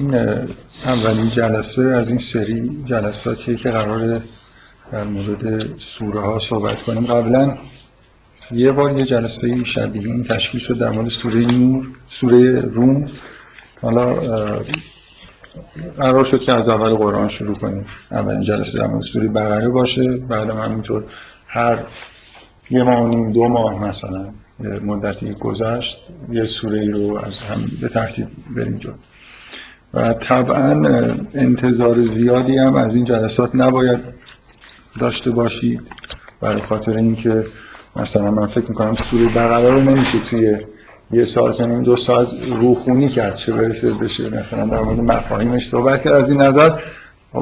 این اولین جلسه از این سری جلساتی که قرار در مورد سوره ها صحبت کنیم. قبلا یه بار یه جلسه شبیه این تشکیل شد در مورد سوره نور سوره روم. حالا قرار شد که از اول قرآن شروع کنیم. اولین جلسه در مورد سوره بقره باشه. بعد هم همینطور هر یه ماه و نیم دو ماه مثلا مدتی گذشت یه سوره رو از هم به ترتیب بریم جلو. و طبعا انتظار زیادی هم از این جلسات نباید داشته باشید. برای خاطر اینکه مثلا من فکر می‌کنم سوره بقره رو نمیشه توی یه ساعت نیم دو ساعت روخونی کرد چه برسه بشه. مثلا در مورد مفاهیمش صحبت کرد. از این نظر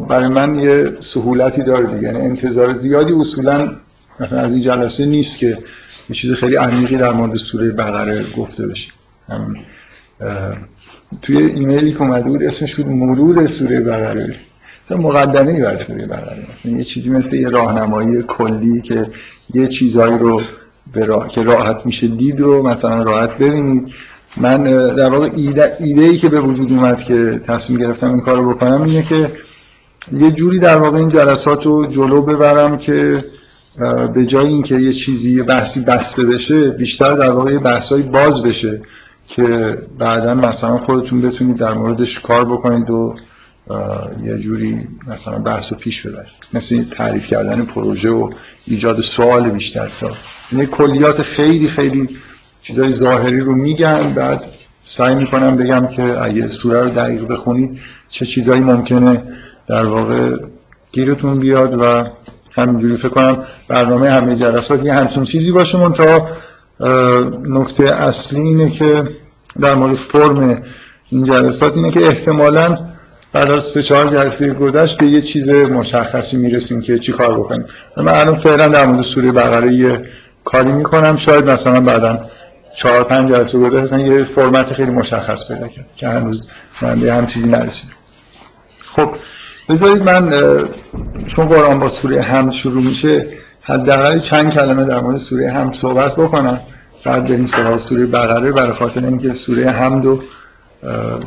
برای من یه سهولتی داره دیگه. یعنی انتظار زیادی اصولا مثلا از این جلسه نیست که یه چیز خیلی عمیقی در مورد سوره بقره گفته بشه. توی ایمیلی که اومده بود اسمش بود مرور سوره بقره. مقدمه بر سوره بقره. یه چیزی مثل یه راهنمایی کلی که یه چیزایی رو به راه... که راحت میشه دید رو مثلا راحت ببینید. من در واقع ایده, ایده ای که به وجود اومد که تصمیم گرفتم این کار رو بکنم اینه که یه جوری در واقع این جلسات رو جلو ببرم که به جای اینکه یه چیزی یه بحثی بسته بشه بیشتر در واقع یه بحثایی باز بشه. که بعدا مثلا خودتون بتونید در موردش کار بکنید و یه جوری مثلا بحث رو پیش ببرید. مثل تعریف کردن پروژه و ایجاد سوال بیشتر تا. یه کلیات خیلی خیلی چیزای ظاهری رو میگن بعد سعی می‌کنم بگم که اگه سوره رو دقیق بخونید چه چیزایی ممکنه در واقع گیرتون بیاد و همینجوری فکر کنم برنامه همه جلسات یه همچین چیزی باشه من تا نکته اصلی اینه که در مورد فرم این جلسات اینه که احتمالاً بعد از سه چهار جلسه گذشت به یه چیز مشخصی می‌رسیم که چی کار بکنیم. من الان فعلا در مورد سوره بقره یه کاری می‌کنم. شاید مثلا بعدا چهار پنج جلسه گذشت یه فرمت خیلی مشخص پیدا کرد که هنوز من به هم چیزی نرسیدم. خب بذارید من چون قرآن با سوره هم شروع میشه حداقل چند کلمه در مورد سوره هم صحبت بکنم. بعد بریم سراغ سوره بقره برای خاطر اینکه سوره حمد و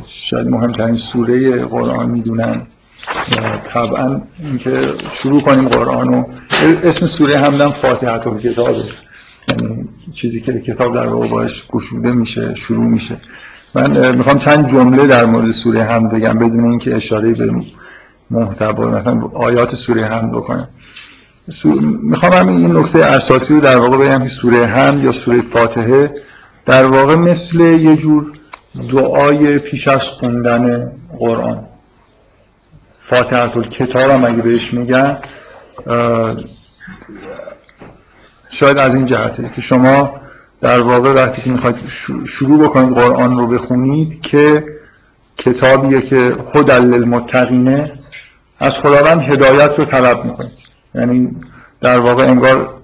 شاید مهمترین سوره قرآن می‌دونن. طبعا اینکه شروع کنیم قرآن و اسم سوره همدن فاتحت و کتابه. یعنی چیزی که کتاب در واقع باش گشوده میشه شروع میشه. من می‌خوام چند جمله در مورد سوره هم بگم بدون اینکه اشاره به محتوا مثلا آیات سوره هم بکنم. می‌خوام همین این نکته اساسی رو در واقع بگم که سوره هم یا سوره فاتحه در واقع مثل یه جور دعای پیش از خوندن قرآن. فاتحه کتاب هم اگه بهش میگن شاید از این جهته که شما در واقع وقتی که می‌خواید شروع بکنید قرآن رو بخونید که کتابیه که هدل للمتقینه از خداوند هدایت رو طلب می‌کنید. یعنی در واقع انگار.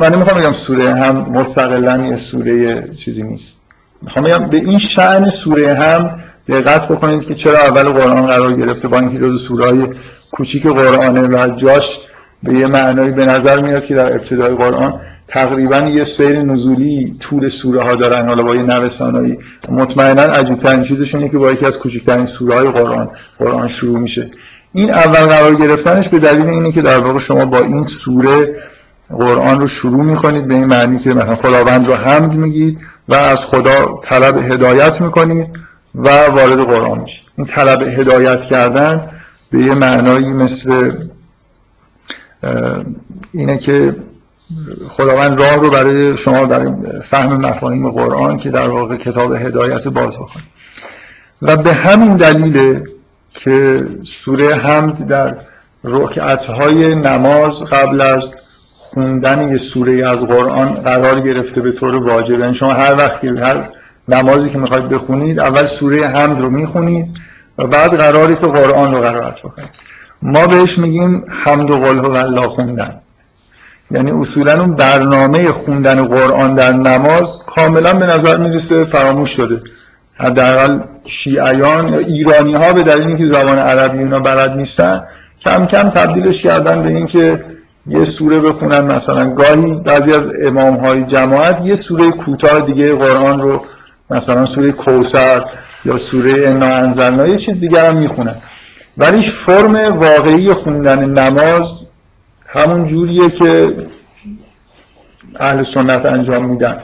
من نمی‌خوام بگم سوره هم مستقلا یه سوره چیزی نیست می‌خوام بگم به این شعن سوره هم دقت بکنید که چرا اول قرآن قرار گرفته با اینکه جزو سوره های کوچیک قرآنه و جاش به یه معنایی به نظر میاد که در ابتدای قرآن تقریبا یه سیر نزولی طول سوره ها دارن حالا با یه نوسانایی مطمئنا عجیبترین چیزش اینه که با یکی از کوچکترین سوره های قرآن قرآن شروع میشه این اول قرار گرفتنش به دلیل اینه که در واقع شما با این سوره قرآن رو شروع می‌کنید به این معنی که مثلا خداوند رو حمد میگید و از خدا طلب هدایت می‌کنید و وارد قرآن میشید. این طلب هدایت کردن به یه معنایی مثل اینه که خداوند راه رو برای شما برای فهم مفاهیم قرآن که در واقع کتاب هدایت باز بکنید. و به همین دلیل که سوره حمد در رکعتهای نماز قبل از خوندن یه سوره از قرآن قرار گرفته به طور واجب. یعنی شما هر وقتی هر نمازی که می‌خواید بخونید اول سوره حمد رو می‌خونید و بعد قراری که قرآن رو قرارت بکنید. ما بهش میگیم حمد و قل و الله خوندن. یعنی اصولا اون برنامه خوندن قرآن در نماز کاملا به نظر می‌رسه فراموش شده. حداقل شیعیان یا ایرانی ها به دلیل اینکه زبان عربی اینا بلد نیستن کم کم تبدیلش کردن به اینکه یه سوره بخونن. مثلا گاهی بعضی از امام های جماعت یه سوره کوتاه دیگه قرآن رو مثلا سوره کوسر یا سوره انا انزلنا یه چیز دیگر هم می‌خونن. ولی فرم واقعی خوندن نماز همون جوریه که اهل سنت انجام میدن.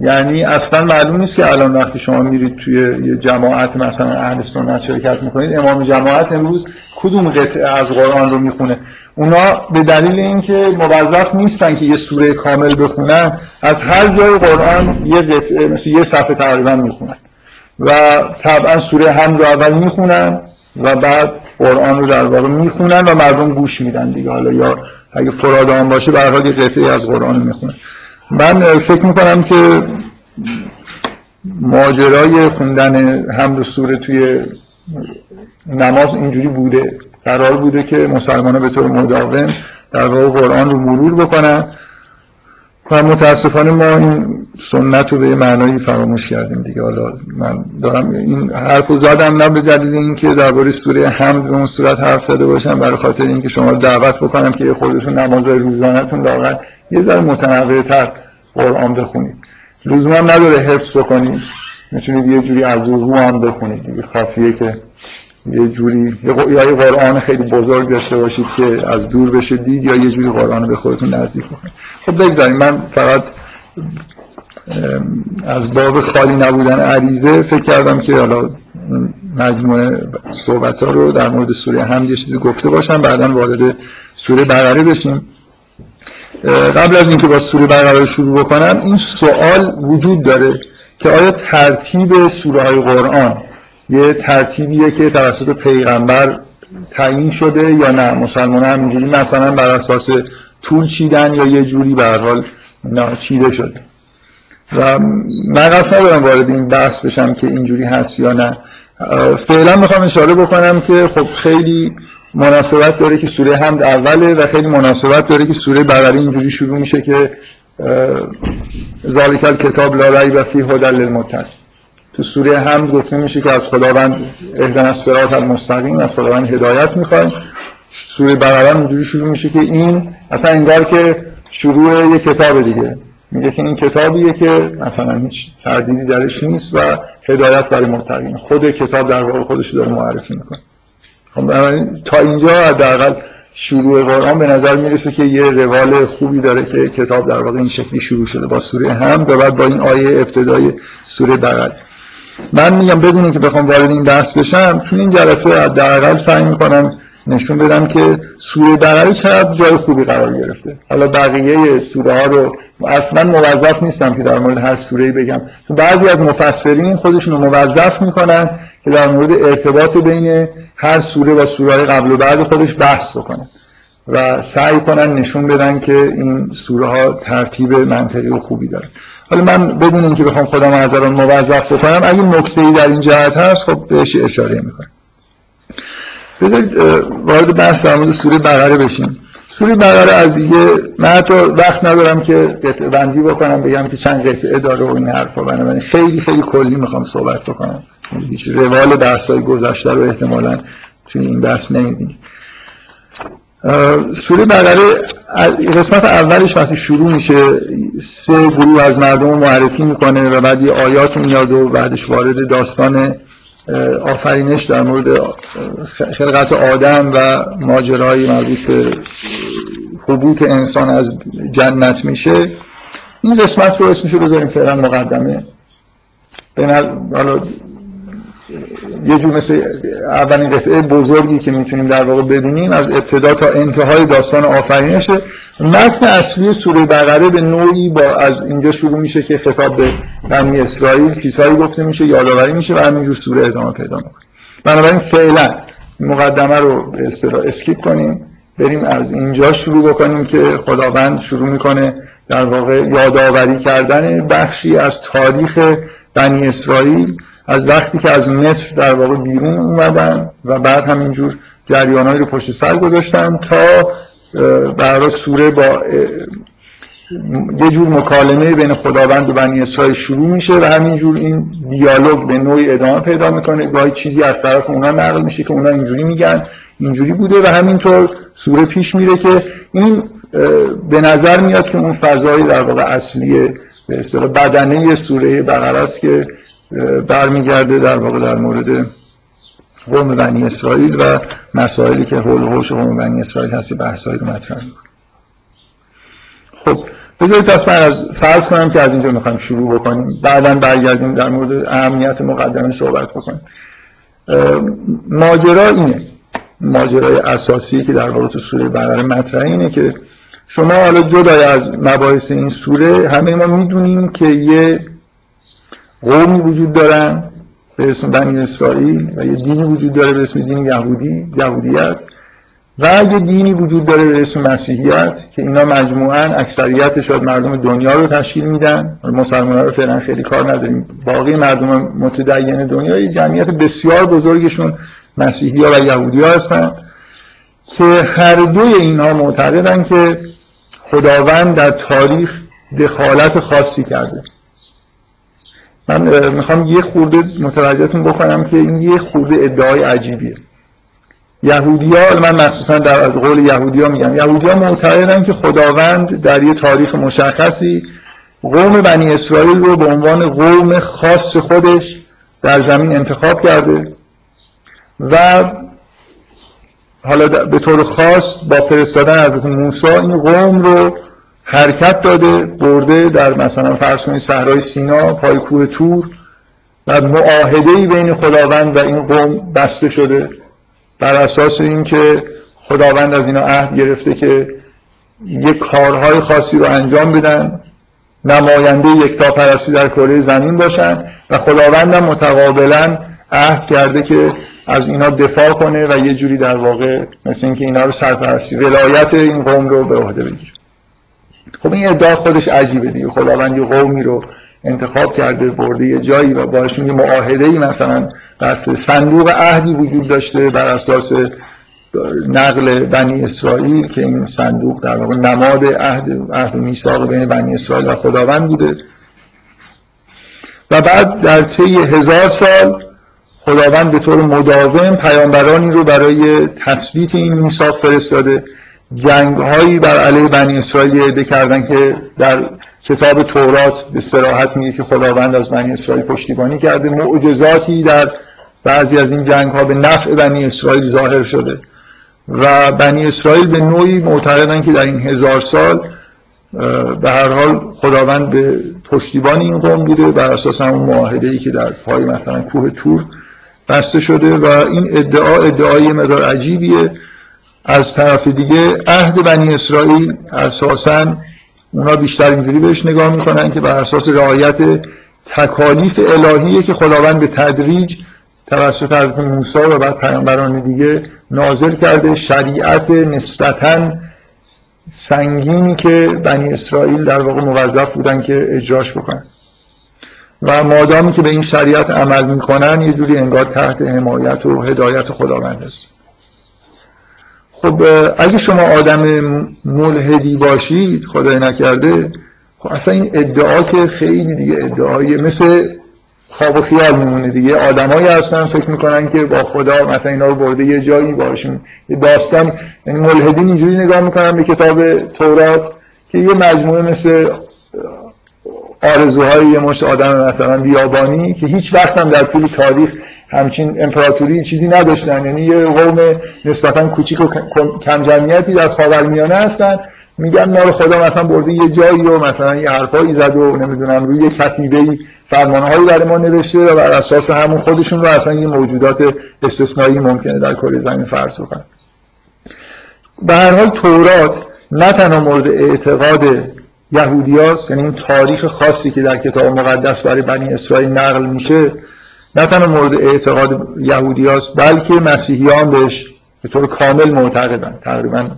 یعنی اصلا معلوم نیست که الان وقتی شما میرید توی یه جماعت مثلا اهل سنت شرکت می‌کنید امام جماعت امروز کدوم قطعه از قرآن رو می‌خونه؟ اونا به دلیل اینکه موظف نیستن که یه سوره کامل بخونن از هر جای قرآن یه قطعه مثل یه صفحه تقریبا می‌خونن. و طبعا سوره هم رو اول می‌خونن و بعد قرآن رو در واقع می‌خونن و مردم گوش میدن دیگه. حالا یا اگه فرادان باشه به هر قطعه از قرآن می‌خونن. من فکر می‌کنم که ماجرای خوندن حمد سوره توی نماز اینجوری بوده قرار بوده که مسلمان به طور مداوم در واقع قرآن رو مرور بکنن. و متاسفانه ما این سنت رو به معنایی فراموش کردیم دیگه. حالا من دارم این حرف رو زدم نه به دلیل اینکه درباره سوره حمد به اون صورت حرف زده باشم برای خاطر اینکه شما رو دعوت بکنم که خودتون نماز روزانهتون واقعا یه ذره متنوع تر قرآن بخونید. لزوم هم نداره حفظ بکنید می‌تونید یه جوری از رو هم بخونید. دیگه خاصیه که یه جوری یا یه قرآن خیلی بزرگ داشته باشید که از دور بشه دید یا یه جوری قرآن به خودتون نزدیک بکنید. خب بگذاریم من فقط از باب خالی نبودن عریضه فکر کردم که حالا مجموعه صحبت ها رو در مورد سوره هم یه چیزی گفته باشم بعدا وارد سوره بقره بشیم. قبل از اینکه با سوره بقره شروع بکنم این سوال وجود داره که آیا ترتیب سوره های قرآن یه ترتیبیه که توسط پیغمبر تعیین شده یا نه؟ مسلمان همینجوری مثلا بر اساس طول چیدن یا یه جوری به حال چیده شده. و من قصد ندارم وارد این بحث بشم که اینجوری هست یا نه. فعلا می‌خوام اشاره بکنم که خب خیلی مناسبت داره که سوره حمد اوله و خیلی مناسبت داره که سوره بقره اینجوری شروع میشه که ذالک کتاب لا ریب فیه هدی للمتقین. تو سوره هم گفته میشه که از خداوند اهدن از صراط المستقیم از خداوند هدایت می‌خوایم. سوره بقره اینجوری شروع میشه که این اصلا انگار که شروع یه کتاب دیگه. میگه که این کتابیه که مثلا هیچ تردیدی درش نیست و هدایت برای متقین. خود کتاب در واقع خودش داره معرفی می‌کنه. خب تا اینجا حداقل شروع قرآن به نظر می‌رسه که یه روال خوبی داره که کتاب در واقع این شکلی شروع شده با سوره هم و بعد با این آیه ابتدای سوره بقره. من میگم بدون که بخوام وارد این بحث بشم تو این جلسه حداقل سعی می‌کنم نشون بدم که سوره بقره چقدر جای خوبی قرار گرفته. حالا بقیه سوره ها رو اصلا موظف نیستم که در مورد هر سوره بگم. تو بعضی از مفسرین خودشون رو موظف می‌کنن که در مورد ارتباط بین هر سوره و سوره قبل و بعد خودش بحث بکنن. و سعی کنن نشون بدن که این سوره ها ترتیب منطقی و خوبی دارن. حالا من بدون اینکه بخوام خودم از الان موظف بکنم اگه نکته ای در این جهت هست خب بهش اشاره می‌کنم. بذارید وارد بحث در مورد سوره بقره بشیم. سوره بقره از یه من حتی وقت ندارم که قطعه بندی بکنم بگم که چند قطعه داره و این حرفا. بنابراین خیلی خیلی کلی می‌خوام صحبت بکنم. هیچ روال بحث های گذشته رو احتمالا توی این بحث نمی‌بینیم سوره بقره قسمت اولش وقتی شروع میشه سه گروه از مردم معرفی می‌کنه و بعد یه آیات میاد و بعدش وارد داستان آفرینش در مورد خلقت آدم و ماجرای مربوط به حبوط انسان از جنت میشه. این قسمت رو اسمشو بذاریم فعلا مقدمه. حالا یه جور مثل اولین قطعه بزرگی که می‌تونیم در واقع ببینیم از ابتدا تا انتهای داستان آفرینشه متن اصلی سوره بقره به نوعی با از اینجا شروع میشه که خطاب به بنی اسرائیل چیزهایی گفته میشه یادآوری میشه و همینجور سوره ادامه پیدا می‌کنه. بنابراین فعلا مقدمه رو به اسکیپ کنیم بریم از اینجا شروع بکنیم که خداوند شروع می‌کنه در واقع یادآوری کردن بخشی از تاریخ بنی اسرائیل. از وقتی که از مصر در واقع بیرون اومدن و بعد همینجور جریانایی رو پشت سر گذاشتن تا برای سوره با یه جور مکالمه بین خداوند و بنی اسرائیل شروع میشه و همینجور این دیالوگ به نوعی ادامه پیدا می‌کنه. گاهی چیزی از طرف اونا نقل میشه که اونا اینجوری میگن اینجوری بوده و همینطور سوره پیش میره که این به نظر میاد که اون فضایی در واقع اصلی به اصطلاح بدنه سوره بقره است که برمیگرده در واقع در مورد قوم بنی اسرائیل و مسائلی که حول و حوش قوم بنی اسرائیل هستی بحثایی رو مطرح خب بذارید پس من از فرض کنم که از اینجا می‌خوایم شروع بکنیم. بعدا برگردیم در مورد اهمیت مقدمه صحبت بکنیم. ماجرا اینه. ماجرای اساسی که در واقع تو سوره بقره مطرح اینه که شما حالا جدای از مباحث این سوره همه ما می‌دونیم که یه قومی وجود دارن به اسم بنی اسرائیل و یه دینی وجود داره به اسم دین یهودی یهودیت. و یه دینی وجود داره به اسم مسیحیت که اینا مجموعا اکثریت شاید مردم دنیا رو تشکیل میدن. مسلمان رو فعلا خیلی کار نداریم. باقی مردم متدین دنیا یه جمعیت بسیار بزرگشون مسیحی ها و یهودی ها هستن که هر دوی اینها معتقدن که خداوند در تاریخ دخالت خاصی کرده. من می‌خوام یه خورده متوجهتون بکنم که این یه خورده ادعای عجیبیه. یهودی ها من مخصوصا در از قول یهودی ها میگم. یهودی ها معتقدن که خداوند در یه تاریخ مشخصی قوم بنی اسرائیل رو به عنوان قوم خاص خودش در زمین انتخاب کرده و حالا به طور خاص با فرستادن حضرت موسی این قوم رو حرکت داده برده در مثلا فرض کنید صحرای سینا پای کوه تور و معاهده بین خداوند و این قوم بسته شده بر اساس اینکه خداوند از اینا عهد گرفته که یک کارهای خاصی رو انجام بدن نماینده یکتا پرستی در کره زمین باشن و خداوند هم متقابلا عهد کرده که از اینا دفاع کنه و یه جوری در واقع مثل اینکه اینا رو سرپرستی ولایت این قوم رو به عهده بگیره. خب این ادعا خودش عجیبه دیگه. خداوند یه قومی رو انتخاب کرده برده یه جایی و باشون یه معاهده ای مثلا بس صندوق عهدی وجود داشته بر اساس نقل بنی اسرائیل که این صندوق در واقع نماد عهد عهد میثاق بین بنی اسرائیل و خداوند بوده. و بعد در طی هزار سال خداوند به طور مداوم پیامبرانی رو برای تثبیت این میثاق فرستاده. جنگ هایی بر علیه بنی اسرائیل عده کردن که در کتاب تورات به صراحت میگه که خداوند از بنی اسرائیل پشتیبانی کرده. معجزاتی در بعضی از این جنگ ها به نفع بنی اسرائیل ظاهر شده. و بنی اسرائیل به نوعی معتقدن که در این هزار سال به هر حال خداوند به پشتیبان این قوم بوده بر اساس همون معاهده ای که در پای مثلا کوه تور بسته شده. و این ادعا ادعای مدار عجیبیه از طرف دیگه عهد بنی اسرائیل اساسا اونا بیشتر اینجوری بهش نگاه می‌کنن که بر اساس رعایت تکالیف الهیه که خداوند به تدریج توسط از موسی و بعد پیامبران دیگه نازل کرده شریعت نسبتا سنگینی که بنی اسرائیل در واقع موظف بودن که اجراش بکنن. و مادامی که به این شریعت عمل می‌کنن یه جوری انگار تحت حمایت و هدایت خداوند است. خب اگه شما آدم ملحدی باشید خدای نکرده خب اصلا این ادعا که خیلی دیگه ادعای مثل خواب و خیال میمونه دیگه. آدمایی هستن فکر می‌کنن که با خدا مثلا اینا رو برده یه جایی باشون یه داستان. یعنی ملحدین اینجوری نگاه می‌کنن به کتاب تورات که یه مجموعه مثل آرزوهای یه مشت آدم مثلا بیابانی که هیچ وقت هم در طول تاریخ همچین امپراتوری چیزی نداشتن. یعنی یه قوم نسبتا کوچیک و کم جمعیتی در خاورمیانه هستن. میگن ما رو خدا مثلا برده یه جایی و مثلا یه حرفایی زد و نمی‌دونم روی یه کتیبه ای فرمانهایی برای ما نوشته و بر اساس همون خودشون رو اصلا یه موجودات استثنایی ممکنه در کره زمین فرض بکنن. به هر حال تورات نه تنها مورد اعتقاد یهودیاست یعنی این تاریخ خاصی که در کتاب مقدس برای بنی اسرائیل نقل میشه نه تنها مورد اعتقاد یهودیاست بلکه مسیحیان بهش به طور کامل معتقدن. تقریبا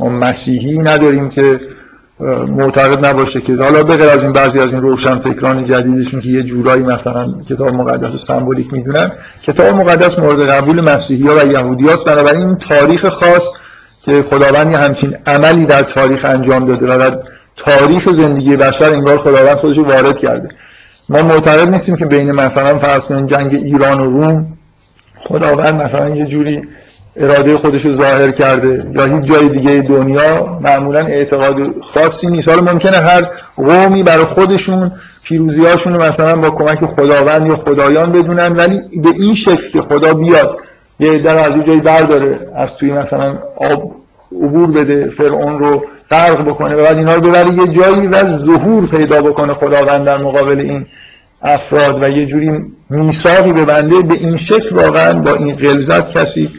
ما مسیحی نداریم که معتقد نباشه که. حالا به از این بعضی از این روشن فکران جدیدشون که یه جورایی مثلا کتاب مقدس و سمبولیک می‌دونن کتاب مقدس مورد قبول مسیحی ها و یهودی هاست. بنابراین این تاریخ خاص که خداوند همچین عملی در تاریخ انجام داده و در تاریخ زندگی بشر انگار خداوند خودش وارد کرده. ما معتقد نیستیم که بین مثلا فرض کنیم جنگ ایران و روم خداوند مثلا یه جوری اراده خودش رو ظاهر کرده یا هیچ جای دیگه دنیا معمولا اعتقاد خاصی نیست. حالا ممکنه هر قومی برای خودشون پیروزی هاشون رو مثلا با کمک خداوند یا خدایان بدونن ولی به این شکل که خدا بیاد یه در از جایی برداره از توی مثلا آب عبور بده فرعون رو غرق بکنه و بعد اینا رو ببره یه جایی و ظهور پیدا بکنه خداوند در مقابل این افراد و یه جوری میثاقی ببنده به این شکل واقعا با این غلظت کسی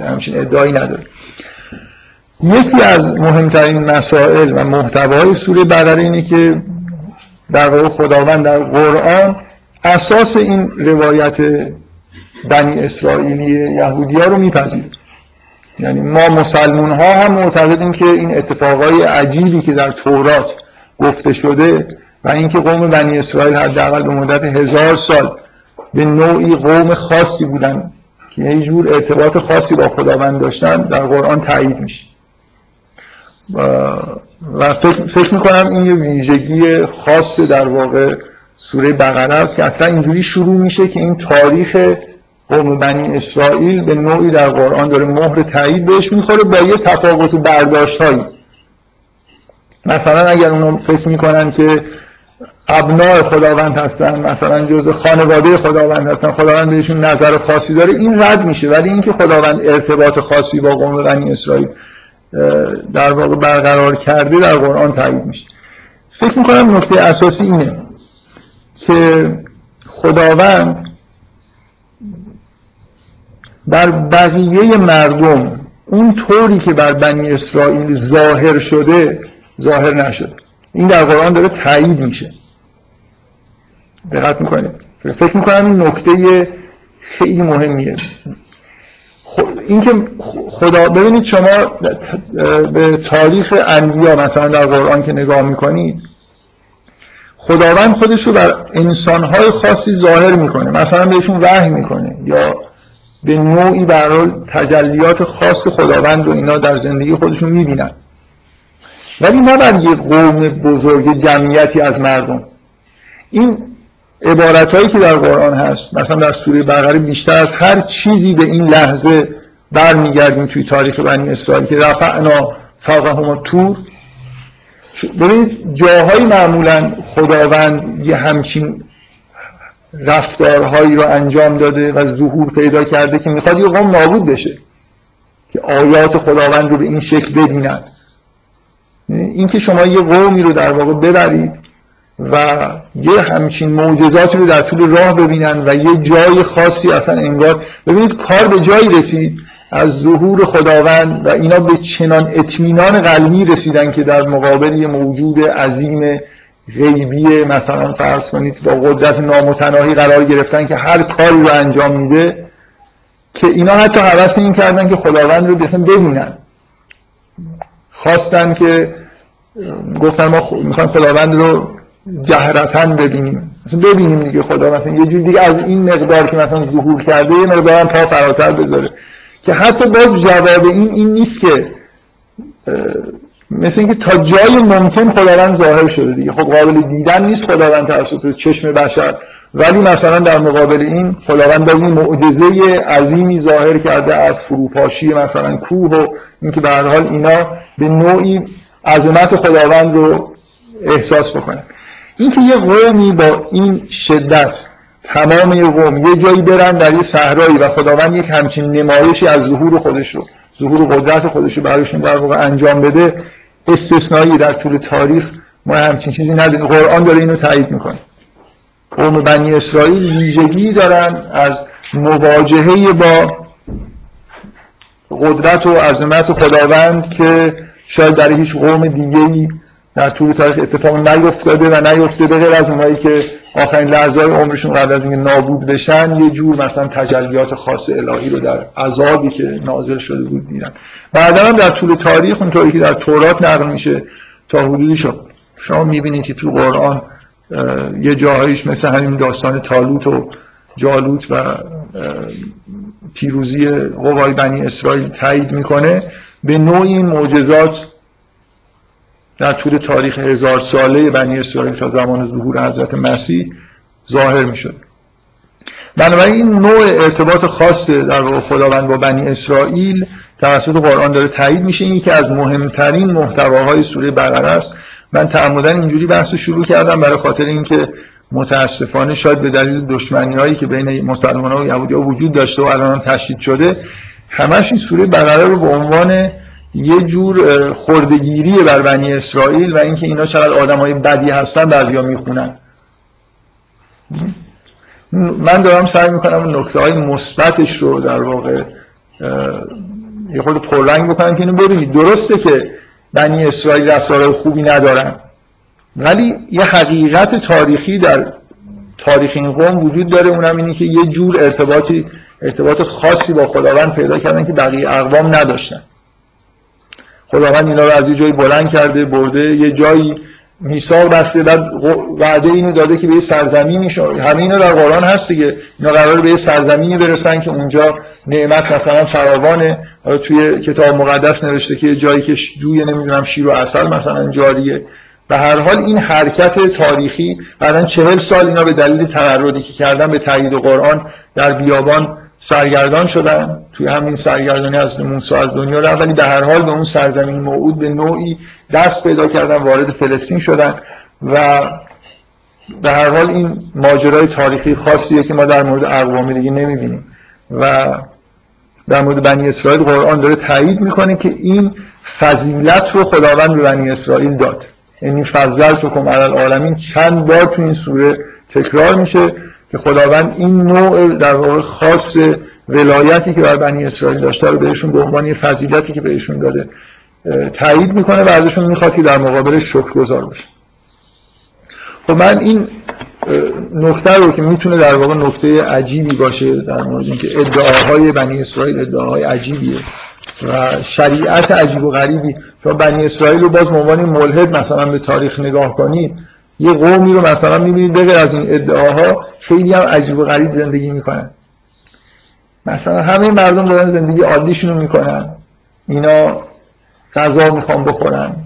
همچین ادعایی نداره. یکی از مهمترین مسائل و محتوای سوره بقره اینه که در واقع خداوند در قرآن اساس این روایت بنی اسرائیلی یهودی ها رو میپذیره. یعنی ما مسلمون ها هم معتقدیم که این اتفاقای عجیبی که در تورات گفته شده و اینکه قوم بنی اسرائیل حداقل به مدت هزار سال به نوعی قوم خاصی بودن که یه جور ارتباط خاصی با خداوند داشتن در قرآن تایید میشه. و فکر, فکر می‌کنم این یه ویژگی خاص در واقع سوره بقره است که اصلا اینجوری شروع میشه که این تاریخ قوم بنی اسرائیل به نوعی در قرآن داره مهر تایید بهش می‌خوره با یه تفاوت و برداشت هایی مثلا اگر اونو فکر می‌کنن که ابناء خداوند هستن مثلا جزء خانواده خداوند هستن خداوند بهشون نظر خاصی داره این رد میشه. ولی اینکه خداوند ارتباط خاصی با قوم بنی اسرائیل در واقع برقرار کرده در قرآن تایید میشه. فکر می‌کنم نکته اساسی اینه که خداوند بر بقیه مردم اون طوری که بر بنی اسرائیل ظاهر شده ظاهر نشده. این در قرآن داره تایید میشه. دقت می‌کنید. فکر می‌کنم این نکته خیلی مهمیه. اینکه خدا ببینید شما به تاریخ انبیا مثلا در قرآن که نگاه می‌کنید خداوند خودش رو بر انسانهای خاصی ظاهر می‌کنه. مثلا بهشون وحی می‌کنه یا به نوعی برای تجلیات خاص خداوند و اینا در زندگی خودشون می‌بینن. ولی نه بر یه قوم بزرگ جمعیتی از مردم. این عبارت هایی که در قرآن هست مثلا در سوره بقره بیشتر از هر چیزی به این لحظه برمیگردیم توی تاریخ بنی اسرائیل که رفعنا فوقهم تور ببینید جاهایی معمولا خداوند یه همچین رفتارهایی رو انجام داده و ظهور پیدا کرده که می‌خواد یه قوم نابود بشه که آیات خداوند رو به این شکل ببینن. اینکه شما یه قومی رو در واقع ببرید و یه همچین معجزاتی رو در طول راه ببینن و یه جای خاصی اصلا انگار ببینید کار به جایی رسید. از ظهور خداوند و اینا به چنان اطمینان قلبی رسیدن که در مقابل یه موجود عظیم غیبی مثلا فرض کنید با قدرت نامتناهی قرار گرفتن که هر کاری رو انجام میده که اینا حتی حوث این کردن که خداوند رو بسن ببینن. خواستن که گفتن ما می‌خوایم خداوند رو جهرتا ببینیم. مثلا ببینیم دیگه خدا مثلا یه جور دیگه از این مقدار که مثلا ظهور کرده یه مقدار پا فراتر بذاره. که حتی باز جواب این این نیست که مثل اینکه تا جای ممکن خداوند ظاهر شده دیگه. خب قابل دیدن نیست خداوند توسط چشم بشر. ولی مثلا در مقابل این خداوند باز این معجزه عظیمی ظاهر کرده از فروپاشی مثلا کوه و اینکه به هر حال اینا به نوعی عظمت خداوند رو احساس بکنن اینکه یه قومی با این شدت تمام یه قوم یه جایی برن در یه صحرایی و خداوند یک همچین نمایشی از ظهور خودش رو ظهور قدرت خودش رو برایشون در انجام بده استثنایی در طول تاریخ ما همچین چیزی نداریم. قرآن داره اینو تایید می‌کنه. قوم بنی اسرائیل ویژگی دارن از مواجهه با قدرت و عظمت خداوند که شاید در هیچ قوم دیگه در طول تاریخ اتفاق نیفتاده و نیفته به غیر از اونایی که آخرین لحظه های عمرشون قبل از اینکه نابود بشن یه جور مثلا تجلیات خاص الهی رو در عذابی که نازل شده بود دیدن. بعدا هم در طول تاریخ اونطوری که در تورات نقل میشه تا حدودی شد شما می‌بینید که تو قرآن یه جاهایش مثل همین داستان تالوت و جالوت و پیروزی قوای بنی اسرائیل تایید می‌کنه. به نوعی این معجزات در طول تاریخ هزار ساله بنی اسرائیل تا زمان ظهور حضرت مسیح ظاهر می شد بنابراین این نوع ارتباط خاص در واقع خداوند با بنی اسرائیل توسط قرآن داره تایید میشه. این که از مهمترین محتواهای سوره بقره است. من تعمدن اینجوری بحث رو شروع کردم برای خاطر اینکه متاسفانه شاید به دلیل دشمنی هایی که بین مسلمان ها و یهودی ها وجود داشته و الان هم تشدید شده همش این سوره بقره رو به عنوان یه جور خردگیری بر بنی اسرائیل و اینکه اینا چقدر آدمای بدی هستن بعضیا می‌خونن. من دارم سعی می‌کنم نکته های مثبتش رو در واقع یه خود پررنگ بکنم که اینو ببینید. درسته که بنی اسرائیل رفتارهای خوبی ندارن ولی یه حقیقت تاریخی در تاریخ این قوم وجود داره. اونم اینه که یه جور ارتباطی ارتباط خاصی با خداوند پیدا کردن که بقیه اقوام نداشتن. خداوند اینا رو از یه جایی بلند کرده برده یه جایی میثاق بسته بعد وعده اینو داده که به یه سرزمینی همه اینا در قرآن هست دیگه. اینا قرار به یه سرزمینی برسن که اونجا نعمت مثلا فراوانه. توی کتاب مقدس نوشته که جایی که جوی نمی‌دونم شیر و اصل مثلا جاریه. به هر حال این حرکت تاریخی بعدا چهل سال اینا به دلیل تمردی که کردن به تایید قرآن در بیابان سرگردان شدن. توی همین سرگردانی از موسی از دنیا رفت ولی به هر حال به اون سرزمین موعود به نوعی دست پیدا کردن وارد فلسطین شدن و به هر حال این ماجرای تاریخی خاصیه که ما در مورد اقوام دیگه نمی‌بینیم. و در مورد بنی اسرائیل قرآن داره تایید می‌کنه که این فضیلت رو خداوند به بنی اسرائیل داد. یعنی فضلت رو کم علال عالمین چند بار تو این سوره تکرار میشه. که خداوند این نوع در واقع خاص ولایتی که بر بنی اسرائیل داشته رو بهشون به عنوان فضیلتی که بهشون داده تایید می‌کنه و ازشون می‌خواد که در مقابل شکر گذار باشه خب من این نکته رو که می‌تونه در واقع نکته عجیبی باشه در مورد اینکه ادعاهای بنی اسرائیل ادعاهای عجیبیه و شریعت عجیب و غریبی. شما بنی اسرائیل رو باز عنوان ملحد مثلا به تاریخ نگاه کنید یه قومی رو مثلا می‌بینید بغیر از این ادعاها خیلی هم عجیب و غریب زندگی می‌کنن. مثلا همه مردم دارن زندگی عادیشون رو می‌کنن. اینا غذا می‌خوان بخورن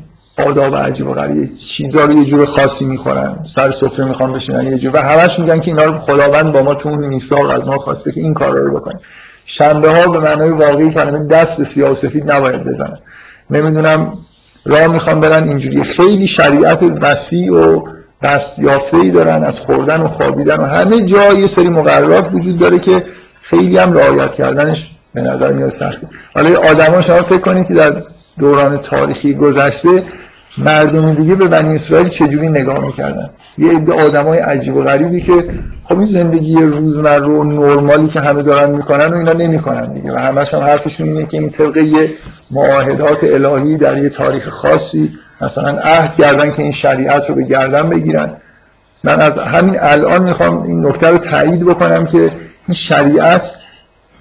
آداب عجیب و غریب چیزا رو یه جور خاصی می‌خورن سر سفره می‌خوان بشینن یه جور. و همش میگن که اینا رو خداوند با ما تو اون میثاق از ما خواسته که این کارا رو بکنیم شنبه ها به معنای واقعی کلمه دست به سیاه و سفید نباید بزنن نمی‌دونم راه می‌خوان برن اینجوری. خیلی شریعت وسیع و دست یافته ای دارن از خوردن و خوابیدن و همه جا یه سری مقررات وجود داره که خیلی هم رعایت کردنش به نظر میاد سخته. حالا آدما شما فکر کنید که در دوران تاریخی گذشته مردم دیگه به بنی اسرائیل چجوری نگاه می‌کردن؟ یه عده آدمای عجیب و غریبی که خب این زندگی روزمره و نرمالی که همه دارن می‌کنن و اینا نمی‌کنن دیگه و همش هم حرفشون اینه که این طبقه یه معاهدات الهی در یه تاریخ خاصی مثلا عهد کردن که این شریعت رو به گردن بگیرن. من از همین الان می‌خوام این نکته رو تایید بکنم که این شریعت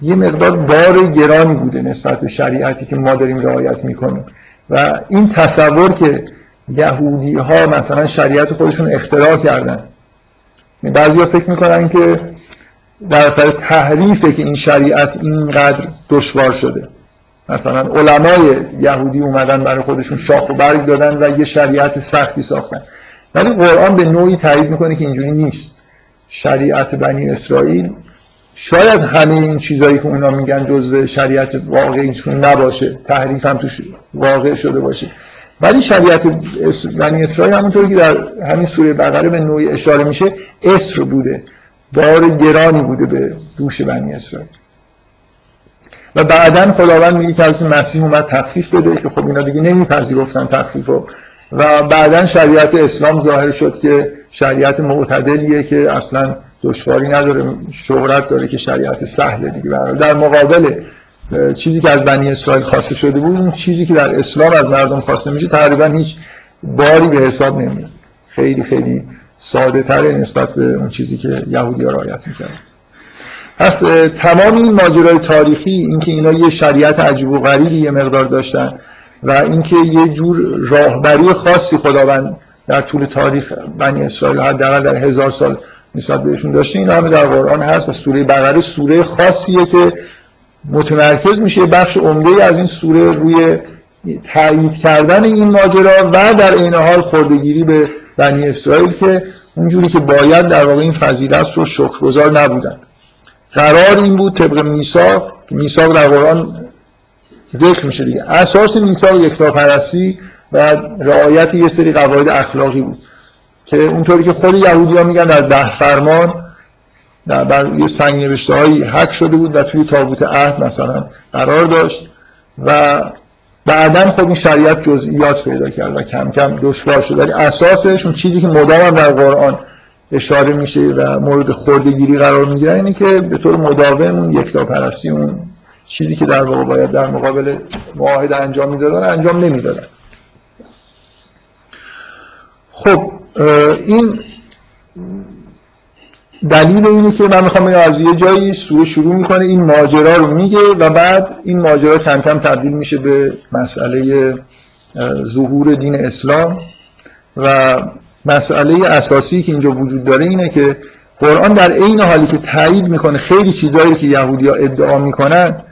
یه مقدار بار گرانی بوده نسبت به شریعتی که ما داریم رعایت می‌کنیم. و این تصور که یهودی ها مثلا شریعت خودشون اختراع کردن. بعضی ها فکر می‌کنن که در اثر تحریفه که این شریعت اینقدر دشوار شده. مثلا علمای یهودی اومدن برای خودشون شاخ و برگ دادن و یه شریعت سختی ساختن. ولی قرآن به نوعی تایید می‌کنه که اینجوری نیست. شریعت بنی اسرائیل شاید همه این چیزایی که اونا میگن جزء شریعت واقعیشون نباشه تحریف هم توش واقع شده باشه. ولی شریعت بنی اسرائیل همونطوری که در همین سوره بقره به نوعی اشاره میشه اسر بوده. بار گرانی بوده به دوش بنی اسرائیل. و بعدا خداوند میگه که از مسیح اومد تخفیف بده که خب اینا دیگه نمیپذیرفتن تخفیف رو و بعدا شریعت اسلام ظاهر شد که شریعت معتدلیه که اصلا دشواری نداره شهرت داره که شریعت سهله دیگه در مقابل چیزی که از بنی اسرائیل خواسته شده بود اون چیزی که در اسلام از مردم خواسته میشه تقریبا هیچ باری به حساب نمیاد. خیلی خیلی ساده تر نسبت به اون چیزی که یهودی ها رعایت می‌کرد پس تمام این ماجرای تاریخی اینکه اینا یه شریعت عجیب و غریبی یه مقدار داشتن و اینکه یه جور راهبری خاصی خداوند در طول تاریخ بنی اسرائیل حداقل در هزار سال نسبت بهشون داشته این همه در قرآن هست و سوره بقره سوره خاصیه که متمرکز میشه بخش عمده از این سوره روی تایید کردن این ماجرا و در این حال خردگیری به بنی اسرائیل که اونجوری که باید در واقع این فضیلت رو شکرگزار نبودن. قرار این بود طبق میثاق میثاق در قرآن ذکر میشه دیگه. اساس میثاق یکتاپرستی و رعایت یه سری قواعد اخلاقی بود. که اونطوری که خود یهودی ها میگن در ده فرمان در بر یه سنگ نوشته هایی حک شده بود و توی تابوت عهد مثلا قرار داشت و بعدا خب این شریعت جزئیات پیدا کرد و کم کم دشوار شد. ولی اساسش اون چیزی که مدام در قرآن اشاره میشه و مورد خوردگیری قرار می‌گیره اینه که به طور مداوم اون یکتاپرستی اون چیزی که در واقع باید در مقابل معاهده انجام می‌دادن انجام نمی‌دادن. خب این دلیل اینه که من می‌خوام از یه جایی سوره شروع می‌کنه این ماجرا رو میگه و بعد این ماجرا کم کم تبدیل میشه به مسئله ظهور دین اسلام و مسئله اساسی که اینجا وجود داره اینه که قرآن در عین حالی که تایید می‌کنه خیلی چیزهایی که یهودی ها ادعا می‌کنن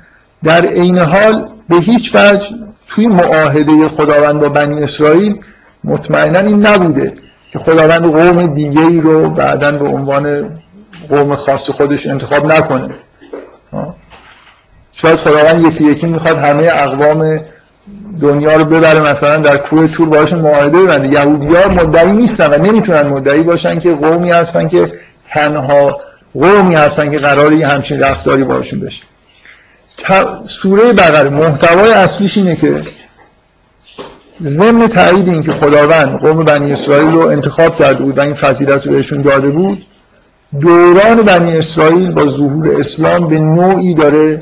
در عین حال به هیچ وجه توی معاهده خداوند با بنی اسرائیل مطمئنا این نبوده. که خداوند قوم دیگه ای رو بعدا به عنوان قوم خاص خودش انتخاب نکنه. شاید خداوند یکی یکی می‌خواد همه اقوام دنیا رو ببره مثلا در کوه تور باشون معاهده ببنده یهودی ها مدعی نیستن و نمی‌تونن مدعی باشن که قومی هستن که تنها قومی هستن که قراری همچین رفتاری باشون بشه. سوره بقره محتوای اصلیش اینه که ضمن تایید این که خداوند قوم بنی اسرائیل رو انتخاب کرده بود و این فضیلت رو بهشون داده بود دوران بنی اسرائیل با ظهور اسلام به نوعی داره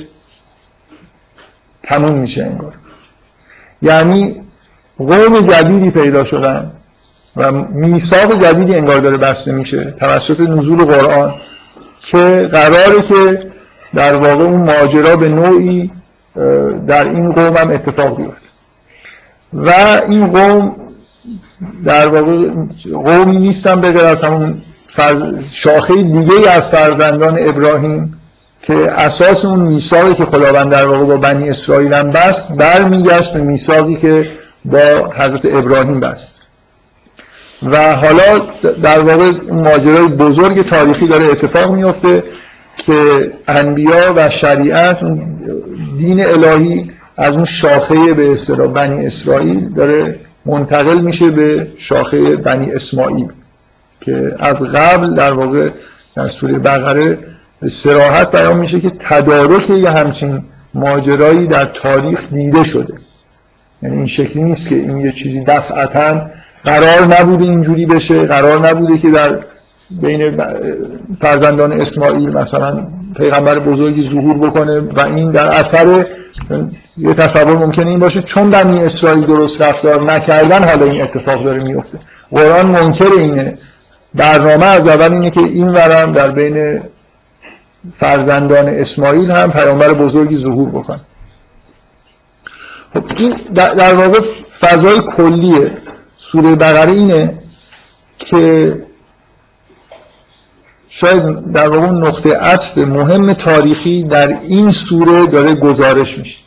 تموم میشه انگار. یعنی قوم جدیدی پیدا شدن و میثاق جدیدی انگار داره بسته میشه توسط نزول قرآن که قراره که در واقع اون ماجرا به نوعی در این قوم هم اتفاق بیفته. و این قوم در واقع قومی نیستن به از همون شاخه دیگه از فرزندان ابراهیم که اساس اون میثاقی که خداوند در واقع با بنی اسرائیل هم بست برمیگشت به میثاقی که با حضرت ابراهیم بست. و حالا در واقع ماجرای بزرگ تاریخی داره اتفاق میفته که انبیا و شریعت دین الهی از اون شاخه به اصطلاح بنی اسرائیل داره منتقل میشه به شاخه بنی اسماعیل که از قبل در واقع در سوره بقره سراحت بیان میشه که تدارک یه همچین ماجرایی در تاریخ دیده شده. یعنی این شکلی نیست که این یه چیزی دفعتا قرار نبوده اینجوری بشه قرار نبوده که در بین فرزندان اسماعیل مثلا پیغمبر بزرگی ظهور بکنه و این در اثر یه تصور ممکنه این باشه چون بنی اسرائیل درست رفتار نکردن حالا این اتفاق داره میفته. قرآن منکر اینه. برنامه از اول اینه که این ورم در بین فرزندان اسماعیل هم پیامبر بزرگی ظهور بکن خب این در واقع فضای کلیه. سوره بقره اینه که شاید در واقع نقطه عطف مهم تاریخی در این سوره داره گزارش میشه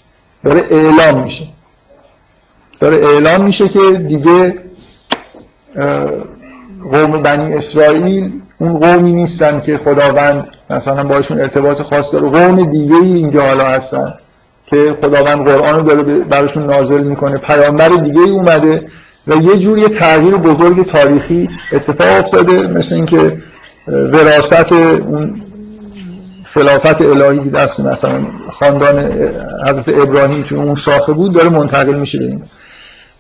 داره اعلام میشه. داره اعلام میشه که دیگه قوم بنی اسرائیل اون قومی نیستن که خداوند مثلا باشون ارتباط خاص داره. قوم دیگه ای اینجا حالا هستن که خداوند قرآن رو داره براشون نازل می‌کنه. پیامبر دیگه ای اومده و یه جور یه تغییر بزرگ تاریخی اتفاق افتاده مثل اینکه وراست اون خلافت الهی که دست مثلا خاندان حضرت ابراهیم تو اون شاخه بود داره منتقل میشه به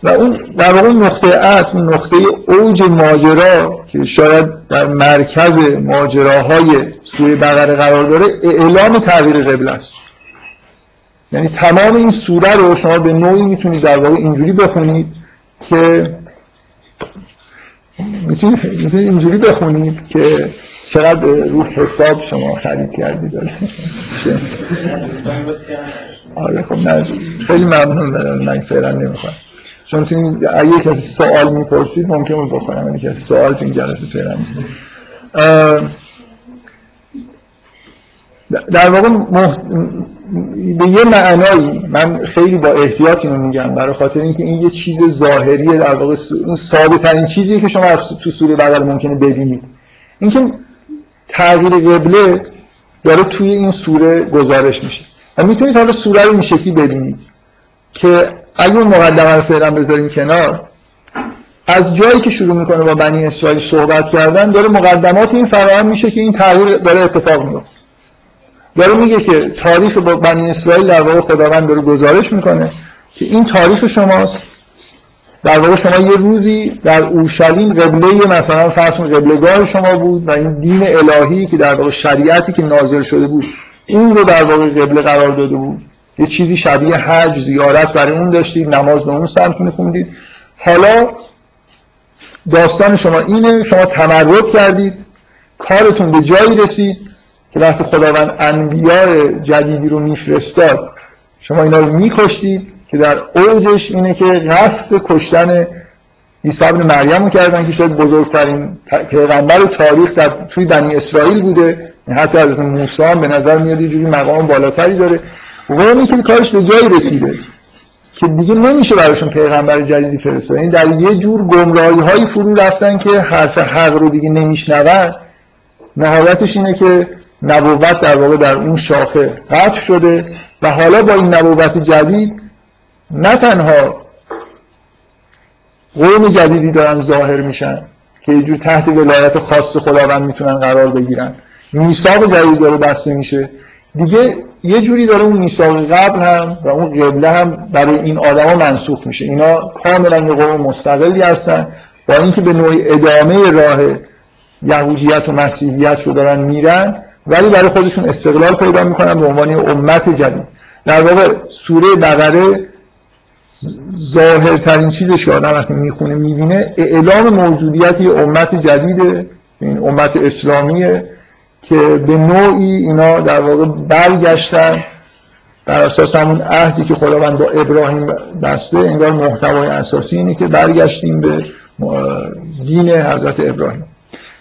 و اون در واقع نقطه عطف نقطه اوج ماجرا که شاید در مرکز ماجراهای سوی بقره قرار داره اعلام تغییر قبل است. یعنی تمام این سوره رو شما به نوعی می‌تونید در واقع اینجوری بخونید که می‌تونید اینجوری بخونید که چقدر رو حساب شما خرید کردید آره خب نه. خیلی ممنون من فعلا نمی‌خوام. چون تو اگه کسی سوال می‌پرسید ممکن بود بخورم اگه کسی سوال تو این جلسه فعلا در واقع به یه معنایی من خیلی با احتیاط اینو میگم برای خاطر اینکه این یه چیز ظاهریه در واقع اون ساده ترین چیزی که شما از تو سوره بغل ممکنه ببینید. اینکه تغییر قبله داره توی این سوره گزارش میشه. و می‌تونید حالا سوره رو این شکلی ببینید که اگه اون مقدمه رو فعلا بذاریم کنار از جایی که شروع می‌کنه با بنی اسرائیل صحبت کردن داره مقدمات این فراهم میشه که این تغییر داره اتفاق میفته داره میگه که تاریخ با بنی اسرائیل در واقع خداوند داره گزارش می‌کنه که این تاریخ شماست. در واقع شما یه روزی در اورشلیم قبله مثلا فرض قبلگاه شما بود و این دین الهی که در واقع شریعتی که نازل شده بود این رو در واقع قبله قرار داده بود. یه چیزی شبیه حج زیارت برای اون داشتید نماز به اون سمت میخوندید. حالا داستان شما اینه شما تمرد کردید کارتون به جایی رسید. که وقتی خداوند انبیاء جدیدی رو میفرستاد. شما اینا رو میکشتید که در اوجش اینه که قصد کشتن عیسی ابن مریم رو کردن که شاید بزرگترین پیغمبر تاریخ در توی بنی اسرائیل بوده. حتی از موسی به نظر میاد یه مقام بالاتری داره. قومی که کارش به جایی رسیده که دیگه نمیشه براشون پیغمبر جدیدی فرستاد. این یعنی در یه جور گمراهی های فرو رفتن که حرف حق رو دیگه نمیشنون. نهایتش اینه که نبوت در واقع در اون شاخه قطع شده و حالا با این نبوت جدید نه تنها قوم جدیدی دارن ظاهر میشن که یه جور تحت ولایت خاص خداوند می‌تونن قرار بگیرن. میثاق جدید داره بسته میشه. دیگه یه جوری داره اون میثاق قبل هم و اون قبله هم برای این آدما منسوخ میشه. اینا کاملا یه قوم مستقلی هستن. با اینکه به نوعی ادامه راه یهودیت و مسیحیت رو دارن میرن ولی برای خودشون استقلال پیدا می‌کنن به عنوان امت جدید. در واقع سوره بقره ظاهرترین چیزش که آدم وقتی می‌خونه می‌بینه اعلام موجودیت یه امت جدیده. این امت اسلامیه که به نوعی اینا در واقع برگشتن بر اساس همون عهدی که خداوند با ابراهیم بسته. انگار محتوای اساسی اینه که برگشتیم به دین حضرت ابراهیم.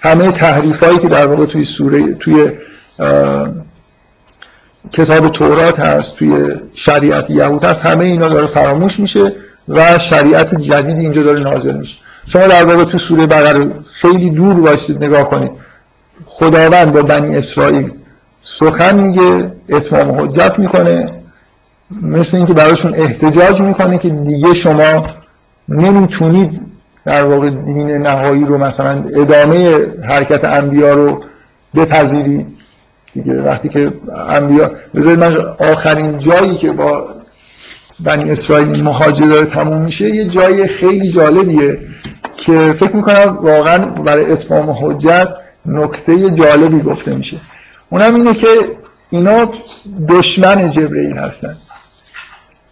همه تحریف هایی که در واقع توی سوره توی کتاب تورات هست توی شریعت یهود هست همه اینا داره فراموش میشه و شریعت جدید اینجا داره نازل میشه. شما در واقع تو سوره بقره خیلی دور وایسید نگاه کنید. خداوند با بنی اسرائیل سخن میگه اتمام حجت می‌کنه مثل اینکه براشون احتجاج می‌کنه که دیگه شما نمی‌تونید در واقع دین نهایی رو مثلا ادامه حرکت انبیا رو بپذیرید. دیگه. وقتی که انبیا بذارید من آخرین جایی که با بنی اسرائیل مهاجر داره تموم میشه یه جای خیلی جالبیه که فکر می‌کنم واقعا برای اتمام حجت نکته جالبی گفته میشه. اونم اینه که اینا دشمن جبرئیل هستن.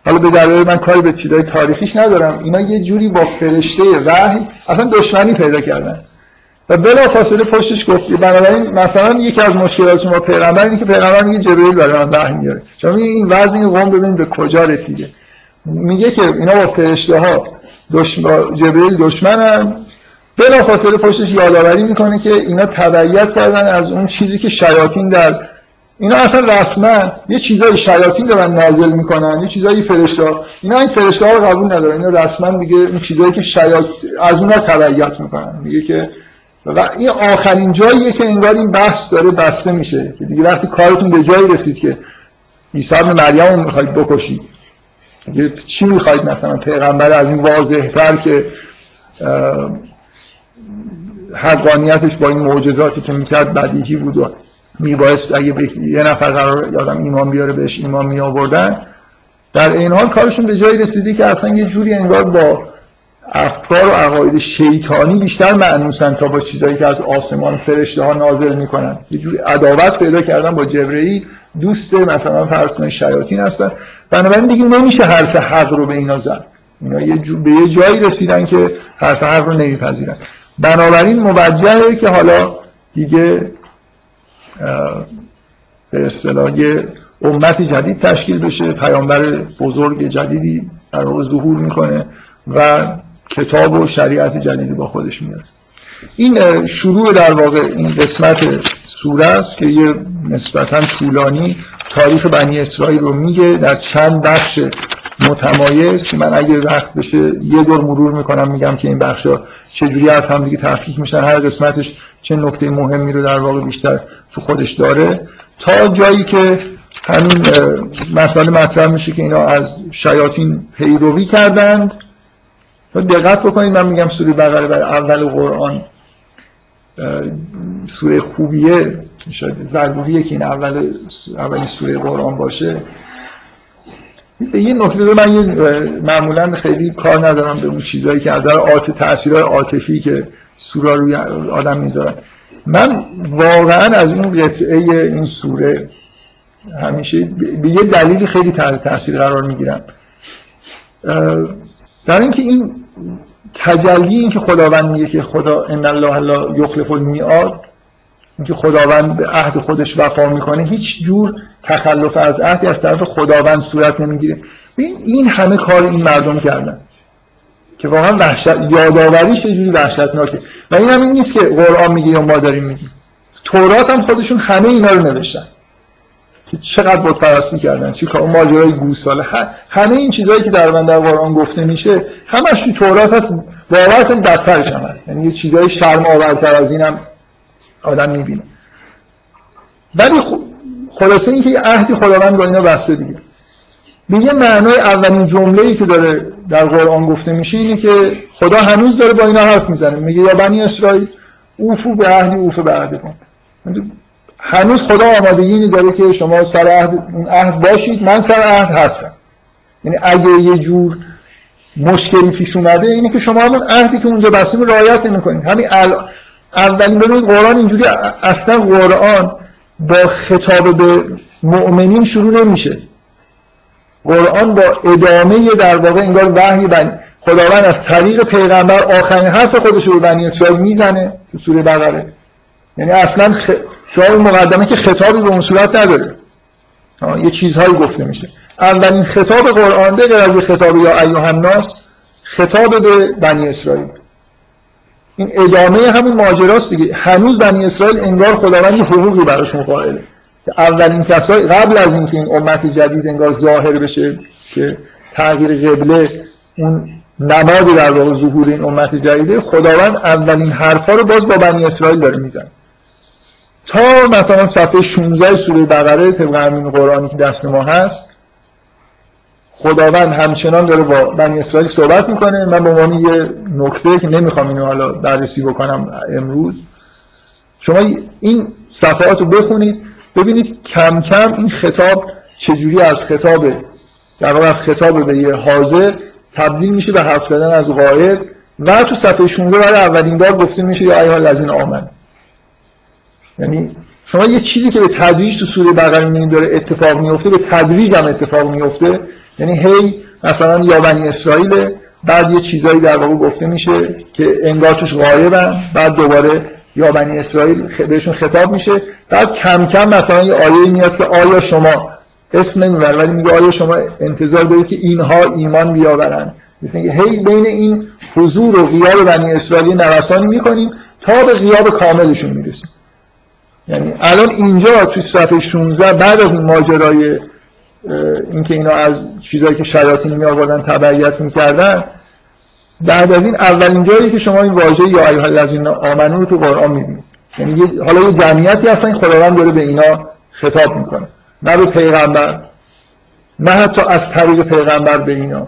حالا به دلایل من کاری به چیزای تاریخیش ندارم. اینا یه جوری با فرشته وحی اصلا دشمنی پیدا کردن. و بلا فاصله پشتش گفتی بنابراین مثلا یکی از مشکلات شما پیغمبر اینه که پیغمبر میگه جبرئیل برای من وحی میاره. شما این وزن قوم ببینید به کجا رسیده. میگه که اینا با فرشته ها دشمن جبرئیل دشمنن. بلا فاصله پشتش یادآوری می‌کنه که اینا تبعیت کردن از اون چیزی که شیاطین در اینا اصلا رسما یه چیزای شیاطین دارن نازل می‌کنن یه چیزایی فرشته اینا این فرشته ها رو قبول ندارن اینا رسما میگه این چیزایی که شیاط از اونها تبعیت می‌کنن. میگه که و این آخرین جاییه که انگار این بحث داره بسته میشه. که دیگه وقتی کارتون به جایی رسید که عیسی ابن مریم رو می‌خواید بکشید چی می‌خواید مثلا؟ پیغمبر از این واضحتر که حقانیتش با این معجزاتی که می‌کرد بدیهی بود و میبایست اگه یه نفر قرار یادم ایمان بیاره بهش ایمان می آوردن در این حال کارشون به جایی رسیدی که اصلا یه جوری انگار با افکار و عقاید شیطانی بیشتر معنوسن تا با چیزایی که از آسمان فرشته ها نازل می‌کنن. یه جوری عداوت پیدا کردن با جبرئیل. دوست مثلا فرض کنید شیاطین هستن. بنابراین دیگه نمیشه حرف حق رو به اینا زد. اینا یه جو... به یه جایی رسیدن که حرف حق رو نمیپذیرن. بنابراین موجهه که حالا دیگه به اصطلاح امتی جدید تشکیل بشه. پیامبر بزرگ جدیدی در ظهور می‌کنه و کتاب و شریعت جدیدی با خودش میاره این شروع در واقع این قسمت سوره است که یه نسبتا طولانی تاریخ بنی اسرائیل رو میگه در چند بخش متمایز که من اگه وقت بشه یه دور مرور می‌کنم میگم که این بخشا چجوری از هم دیگه تفکیک میشن. هر قسمتش چه نکته مهمی رو در واقع بیشتر تو خودش داره. تا جایی که همین مسئله مطرح میشه که اینا از شیاطین پیروی کردند دقت بکنید من میگم سوره بقره برای اول قرآن سوره خوبیه شاید ضروریه که این اول اولی سوره قرآن باشه. یه نکته من معمولا خیلی کار ندارم به اون چیزهایی که از آت تاثیرهای عاطفی که سوره روی آدم می‌ذارن. من واقعا از این قطعه این سوره همیشه به یه دلیلی خیلی تحت تاثیر قرار می‌گیرم. در اینکه این تجلی این که خداوند میگه که خدا ان الله لا یخلف المیعاد اینکه خداوند به عهد خودش وفا می‌کنه هیچ جور تخلف از عهدی از طرف خداوند صورت نمی‌گیره. این همه کار این مردم کردن که واقعا وحشت یادآوریش یه جوری وحشتناکه. و این هم این نیست که قرآن میگه یا ما داریم میگیم. تورات هم خودشون همه اینا رو نوشتن. که چقدر بود پرستی کردن چی کار ماجرای گوساله. همه این چیزهایی که در من در قرآن گفته میشه همش تو تورات هست واقعا بدترش هم هست یعنی یه چیزای شرم آورتر از اینم آدم می‌بینه. ولی خلاصه این که یه عهدی خداوند با اینا بسته دیگه. یه معنای اولین جمله ای که داره در قرآن گفته میشه اینه که خدا هنوز داره با اینا حرف می‌زنه. میگه یا بنی اسرائیل اوفو به عهدی اوفو به عهد کن. هنوز خدا آمادگی داره که شما سر عهد عهد باشید. من سر عهد هستم. یعنی اگه یه جور مشکلی پیش اومده اینه که شما همون عهدی که اونجا بستیم رعایت نمی‌کنید. همین اولین ببینید قرآن اینجوری اصلا قرآن با خطاب به مؤمنین شروع نمیشه. قرآن با ادامه در واقع انگار وحی بنی خداوند از طریق پیغمبر آخرین حرف خودش رو بنی اسرائیل می‌زنه تو سوره بقره. یعنی اصلا. شما این مقدمه که خطابی به اون صورت نداره. یه چیزهایی گفته میشه. اولین خطاب قرآن غیر از خطاب یا ایوه الناس خطاب به بنی اسرائیل. این ادامه همون ماجراست دیگه. هنوز بنی اسرائیل انگار خداوند حقوقی براشون قائله. اولین کسای قبل از اینکه این امت جدید انگار ظاهر بشه که تغییر قبله اون نمادی در واقع ظهور این امت جدیده خداوند اولین حرفا رو باز با بنی اسرائیل داره میزن تا مثلا صفحه 16 سوره بقره طبق همین قرآنی که دست ما هست خداوند همچنان داره با بنی اسرائیل صحبت می‌کنه. من به عنوان یه نکته که نمی‌خوام اینو حالا بررسی بکنم امروز شما این صفحات رو بخونید ببینید کم کم این خطاب چجوری از خطاب در از خطاب به یه حاضر تبدیل میشه به حرف زدن از غایب و تو صفحه 16 برای اولین بار گفته میشه یا ایها الذین آمن یعنی شما یه چیزی که به تدریج تو سوره بقره می‌بینید داره اتفاق میفته به تدریج هم اتفاق میفته یعنی هی مثلا یا بنی اسرائیل بعد یه چیزایی در واقع گفته میشه که انگار توش غایبن بعد دوباره یا بنی اسرائیل بهشون خطاب میشه. بعد کم کم مثلا یه آیه میاد که آیا شما اسم نمی‌بره ولی میگه آیا شما انتظار دارید که اینها ایمان بیاورن؟ مثل هی بین این حضور و غیاب بنی اسرائیل نوسانی می‌کنیم تا به غیاب کاملشون می‌رسیم. یعنی الان اینجا توی صفحه 16 بعد از این ماجرای اینکه اینا از چیزایی که شیاطین می آوردن تبعیت می‌کردن بعد از این اولین جایی که شما این واژه یا ایها الذین آمنو رو تو قرآن می‌بینید. یعنی حالا یه جمعیتی هستن خداوند داره به اینا خطاب می‌کنه. نه به پیغمبر نه حتی از طریق پیغمبر به اینا.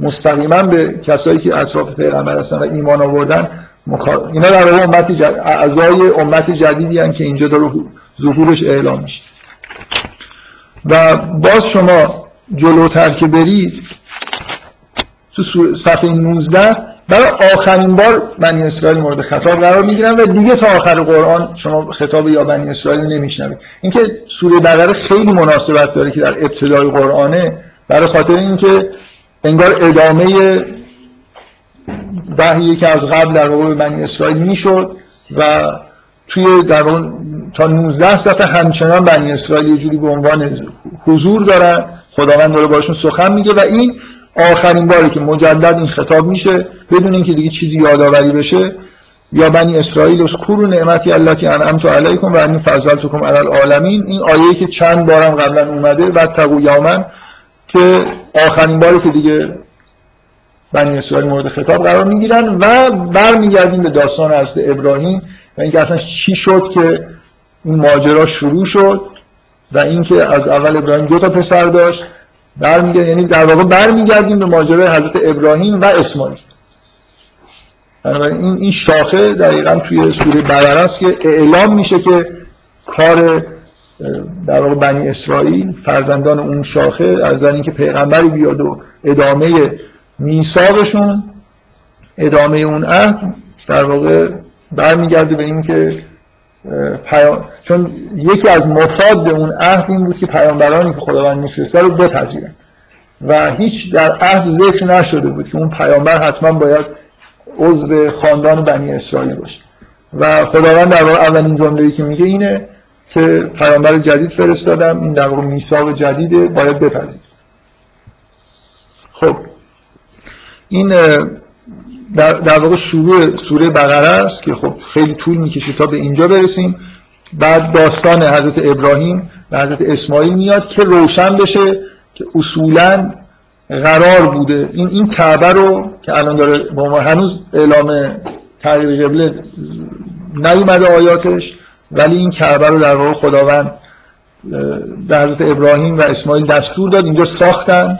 مستقیما به کسایی که اطراف پیغمبر هستن و ایمان آوردن اینا در واقع امت. اعضای امت جدیدی هستن که اینجا داره ظهورش اعلام میشه و باز شما جلوتر که برید تو صفحه 19 برای آخرین بار بنی اسرائیل مورد خطاب قرار می‌گیرن و دیگه تا آخر قرآن شما خطاب یا بنی اسرائیل نمیشنوید اینکه سوره بقره خیلی مناسبت داره که در ابتدای قرآنه برای خاطر اینکه انگار ادامه وحیی که از قبل در واقع بنی اسرائیل می‌شد و توی در تا 19 صفحه همچنان بنی اسرائیل یه جوری به عنوان حضور دارن خداوند داره باشون سخن میگه و این آخرین باری که مجدد این خطاب میشه بدون اینکه دیگه چیزی یادآوری بشه. یا بنی اسرائیل از کور نعمتی التي انعمت علیکم و انی فضلتکم علی العالمین. این آیه‌ای که چند بارم قبلا اومده و تقو که آخرین باری که دیگه بنی اسرائیل مورد خطاب قرار می‌گیرن و برمیگردیم به داستان از ابراهیم و اینکه اصلا چی شد که این ماجرا شروع شد و اینکه از اول ابراهیم دو تا پسر داشت. برمیگردیم یعنی در واقع برمیگردیم به ماجرای حضرت ابراهیم و اسماعیل. بنابراین این این شاخه دقیقا توی سوره بقره است که اعلام میشه که کار در واقع بنی اسرائیل فرزندان اون شاخه از اینکه پیغمبری بیاد و ادامه میثاقشون ادامه اون عهد در واقع برمیگرده به اینکه پیام... چون یکی از مفاد اون عهد این بود که پیامبرانی که خداوند میفرسته رو بپذیرن. و هیچ در عهد ذکر نشده بود که اون پیامبر حتما باید عضو خاندان بنی اسرائیل باشه. و خداوند در واقع اولین جمله‌ای که میگه اینه که پیامبر جدید فرستادم این در واقع میثاق جدیده باید بپذیر خب این در, در واقع شروع سوره بقره است که خب خیلی طول می‌کشه تا به اینجا برسیم. بعد داستان حضرت ابراهیم و حضرت اسماعیل میاد که روشن بشه که اصولا قرار بوده. این این کعبه رو که الان داره با ما هنوز اعلام تغییر قبله نیومده آیاتش ولی این کعبه رو در واقع خداوند به حضرت ابراهیم و اسماعیل دستور داد. اینجا ساختن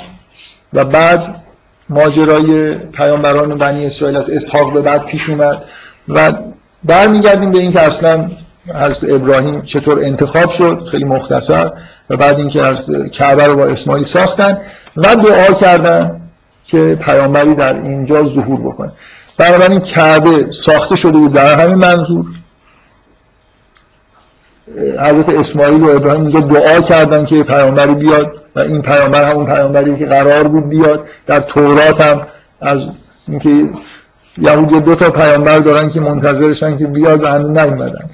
و بعد ماجرای پیامبران بنی اسرائیل از اسحاق به بعد پیش اومد و برمیگردیم به اینکه اصلا حضرت ابراهیم چطور انتخاب شد خیلی مختصر و بعد اینکه از کعبه رو با اسماعیل ساختن و دعا کردن که پیامبری در اینجا ظهور بکنه. بنابراین کعبه ساخته شده بود در همین منظور. حضرت اسماعیل و ابراهیم اینجا دعا کردن که پیامبری بیاد و این پیامبر همون پیامبری که قرار بود بیاد. در تورات هم از اینکه یهودی دو تا پیامبر دارن که منتظرشن که بیاد و هنوز نیومدن.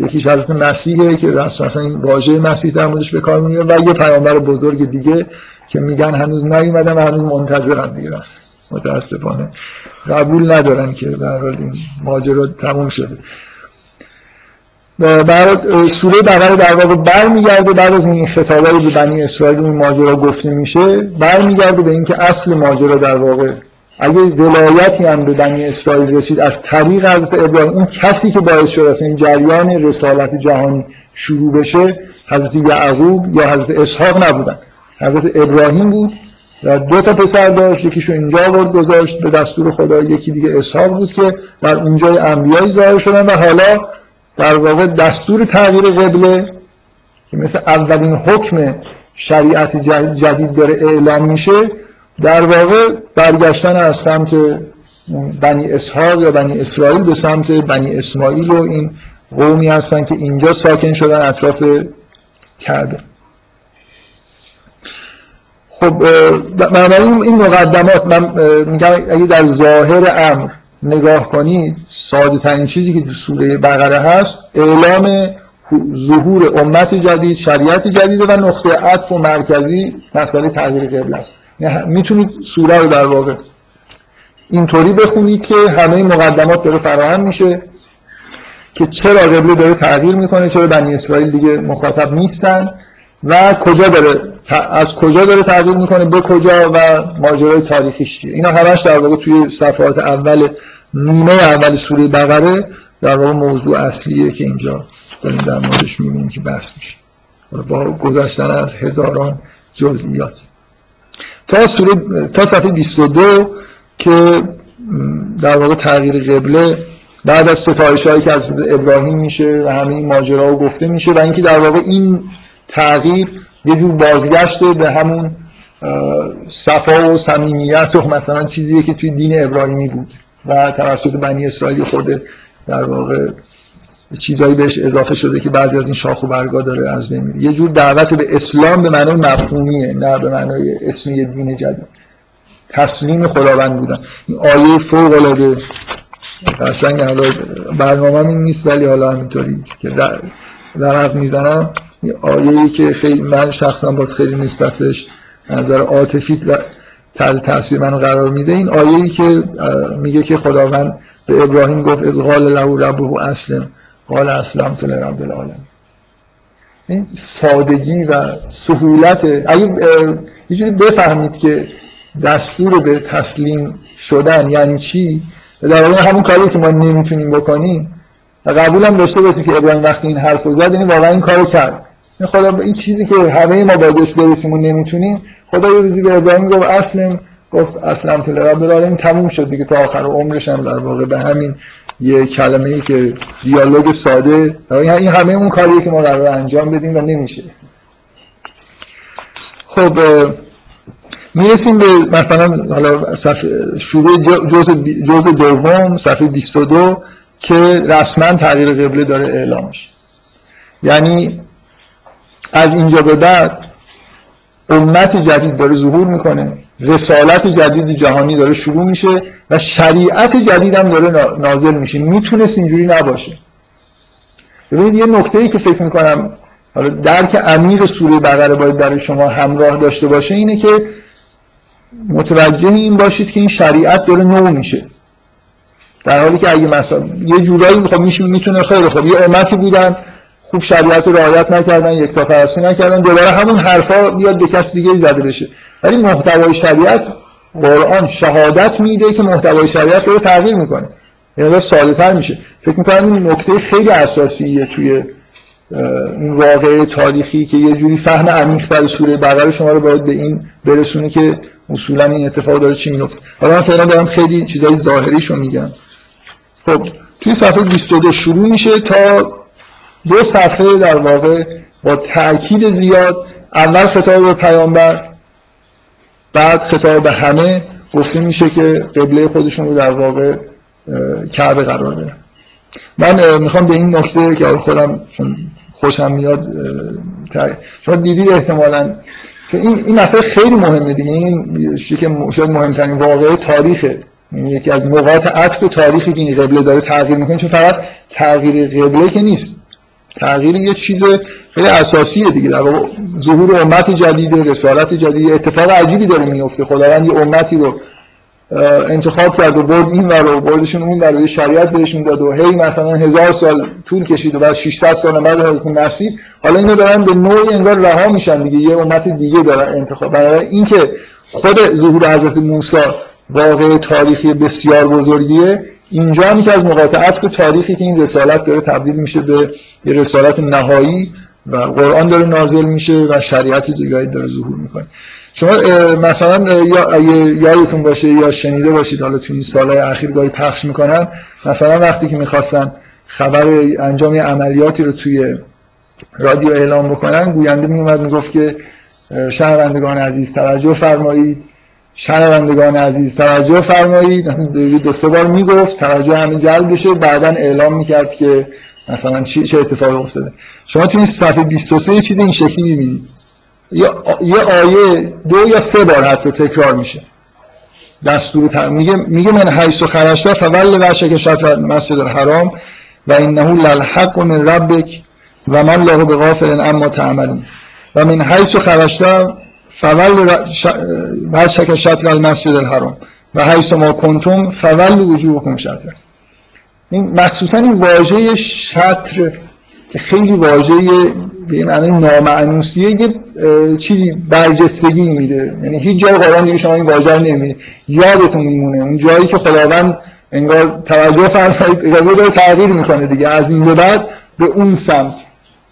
یکیش حضرت مسیحه که راست مثلا این واژه مسیح در موردش به کار میره و یه پیامبر بزرگ دیگه که میگن هنوز نیومدن و هنوز منتظرن دیگه. متاسفانه قبول ندارن که در حال این ماجرا تموم شده. برای سوره بقره در واقع برمیگرده. بعد از این خطابایی به بنی اسرائیل این ماجرا گفته میشه برمیگرده به اینکه اصل ماجرا در واقع اگه ولایتی هم به بنی اسرائیل رسید از طریق حضرت ابراهیم اون کسی که باعث شد این جریان رسالت جهانی شروع بشه حضرت یعقوب یا حضرت اسحاق نبودن. حضرت ابراهیم بود و دو تا پسر داشت یکیشو اینجا آورد گذاشت به دستور خدا یکی دیگه اسحاق بود که در اونجای انبیایی ظاهر شدن و حالا در واقع دستور تغییر قبله که مثل اولین حکم شریعت جدید داره اعلام میشه در واقع برگشتن از سمت بنی اسحاق یا بنی اسرائیل به سمت بنی اسماعیل و این قومی هستن که اینجا ساکن شدن اطراف کعبه. خب بنابراین این مقدمات من میگم اگه در ظاهر امر نگاه کنید ساده ترین چیزی که تو سوره بقره هست اعلام ظهور امت جدید شریعت جدید و نقطه عطف و مرکزی مسئله تغییر قبل است. یعنی می‌تونید سوره رو در واقع اینطوری بخونید که همه مقدمات داره فراهم میشه که چرا قبله داره تغییر می‌کنه چرا بنی اسرائیل دیگه مخاطب نیستن و کجا داره از کجا داره تغییر می‌کنه؟ به کجا و ماجرای تاریخیش چیه؟ اینا همش در واقع توی صفحات اول نیمه اول سوره بقره در واقع موضوع اصلیه که اینجا داریم در موردش می‌بینیم که بحث میشه. با گذاشتن از هزاران جزئیات. تا سوره تا صفحه 22 که در واقع تغییر قبله بعد از ستایش هایی که از ابراهیم میشه و همه این ماجرا گفته میشه و اینکه در واقع این تغییر یه جور بازگشته به همون صفا و صمیمیت و مثلا چیزیه که توی دین ابراهیمی بود و توسط بنی اسرائیل خورده در واقع چیزایی بهش اضافه شده که بعضی از این شاخ و برگا داره از بین یه جور دعوت به اسلام به معنای مفهومیه نه به معنای اسمی دین جدید. تسلیم خداوند بودن. این آیه فوق العاده قشنگ حالا برنامه نیست ولی حالا همینطوری که در, در می‌زنم. آیه ای که خیلی من شخصا باز خیلی نسبت بهش نظر عاطفی و تحت تاثیر منو قرار میده. این آیه ای که میگه که خداوند به ابراهیم گفت از قال له ربه اسلم. قال اسلمت لرب العالمین. این سادگی و سهولت اگه یه بفهمید که دستور به تسلیم شدن یعنی چی؟ در واقع همون کاری که ما نمی‌تونیم بکنیم و قبول هم داشته باشیم که ابراهیم وقتی این حرف رو زد یعنی واقعا این کارو کرد. این خدا این چیزی که همه ما بایدش برسیم و نمی‌تونیم خدا یه روزی به ابراهیم گفت اصلا گفت اصلا تو رب العالمین تموم شد دیگه تا آخر عمرش هم در واقع به همین یه کلمه ای که دیالوگ ساده این همه اون کاریه که ما قرار انجام بدیم و نمیشه. خب می‌رسیم به مثلا حالا شروع جزء جزء دوم صفحه 22 که رسما تغییر قبله داره اعلام میشه یعنی از اینجا به بعد امت جدید داره ظهور می‌کنه رسالت جدید جهانی داره شروع میشه و شریعت جدید هم داره نازل میشه. می‌تونست اینجوری نباشه. ببینید یه نکته ای که فکر می‌کنم حالا درک عمیق سوره بقره باید برای شما همراه داشته باشه اینه که متوجه این باشید که این شریعت داره نو میشه. در حالی که اگه مثلا یه جورایی خب میشه می‌تونه خیلی خب یه امتی بودن خوب شریعت رو رعایت نکردن یک تا پرستی نکردن دوباره همون حرفا بیاد به کس دیگه زده بشه. ولی محتوای شریعت قرآن شهادت میده که محتوای شریعت رو تغییر می‌کنه. یعنی ساده تر میشه. فکر می‌کنم این نکته خیلی اساسیه توی این واقعه تاریخی که یه جوری فهم عمیق‌تر سوره بقره شما رو باید به این برسونه که اصولا این اتفاق داره چی میفته حالا من فعلا دارم خیلی چیزای ظاهریشو میگم. خب توی صفحه 22 شروع میشه تا دو صفحه در واقع با تأکید زیاد اول خطاب به پیامبر بعد خطاب به همه گفته میشه که قبله خودشون رو در واقع کعبه قرار بدن من می‌خوام به این نکته که خودم خوشم میاد شما دیدید احتمالا که این این مسئله خیلی مهمه دیگه. این که شاید مهمترین واقعه تاریخه. یعنی یکی از نقاط عطف تاریخی که این قبله داره تغییر می‌کنه. چون فقط تغییر قبله که نیست. تغییر یه چیز خیلی اساسیه دیگه. در ظهور امت جدید رسالت جدید اتفاق عجیبی داره میفته. خداوند یه امتی رو انتخاب کرد و برد این ور بردشون اون ور شریعت بهشون داد و هی مثلا هزار سال طول کشید و بعد 600 سال بعد حضرت مسیح. حالا اینو دارن به نوعی انگار رها میشن دیگه. یه امت دیگه دارن انتخاب. بنابراین اینکه خود ظهور حضرت موسی واقع تاریخی بسیار بزرگیه اینجا هم که از نقاط عطف تاریخی که این رسالت داره تبدیل میشه به یه رسالت نهایی و قرآن داره نازل میشه و شریعت دیگه داره ظهور می‌کنه. شما مثلا یا یادتون باشه یا شنیده باشید حالا تو این سالهای اخیر گاهی پخش می‌کنن. مثلا وقتی که می‌خواستن خبر انجام عملیاتی رو توی رادیو اعلام بکنن گوینده میومد می‌گفت که شهروندگان عزیز توجه فرمایید. شنوندگان عزیز توجه فرمایید. دو سه بار می‌گفت. توجه همه جلب بشه. بعدا اعلام می‌کرد که مثلا چه اتفاقی افتاده. شما توی این صفحه 23 یه چیز این شکلی می‌بینید. یه آیه دو یا سه بار حتی تکرار میشه. دستور تر... میگه میگه من حیث و خرشتا فول وشک شطر مسجد الحرام و انه للحق من ربک و من له بغافل اما تعملون. و من حیث و فول وشک شطر المسجد الحرام. و حیث ما کنتم فول وجوهکم شطر این مخصوصا این واژه شطر که خیلی واژه به معنی نامعنوسیه یه چیزی برجستگی میده. یعنی هیچ جای قرآن دیگه شما این واژه رو نمی‌بینید. یادتون میمونه. اون جایی که خداوند انگار توجه فرمایید قبول داره تغییر می‌کنه دیگه. از این به بعد به اون سمت.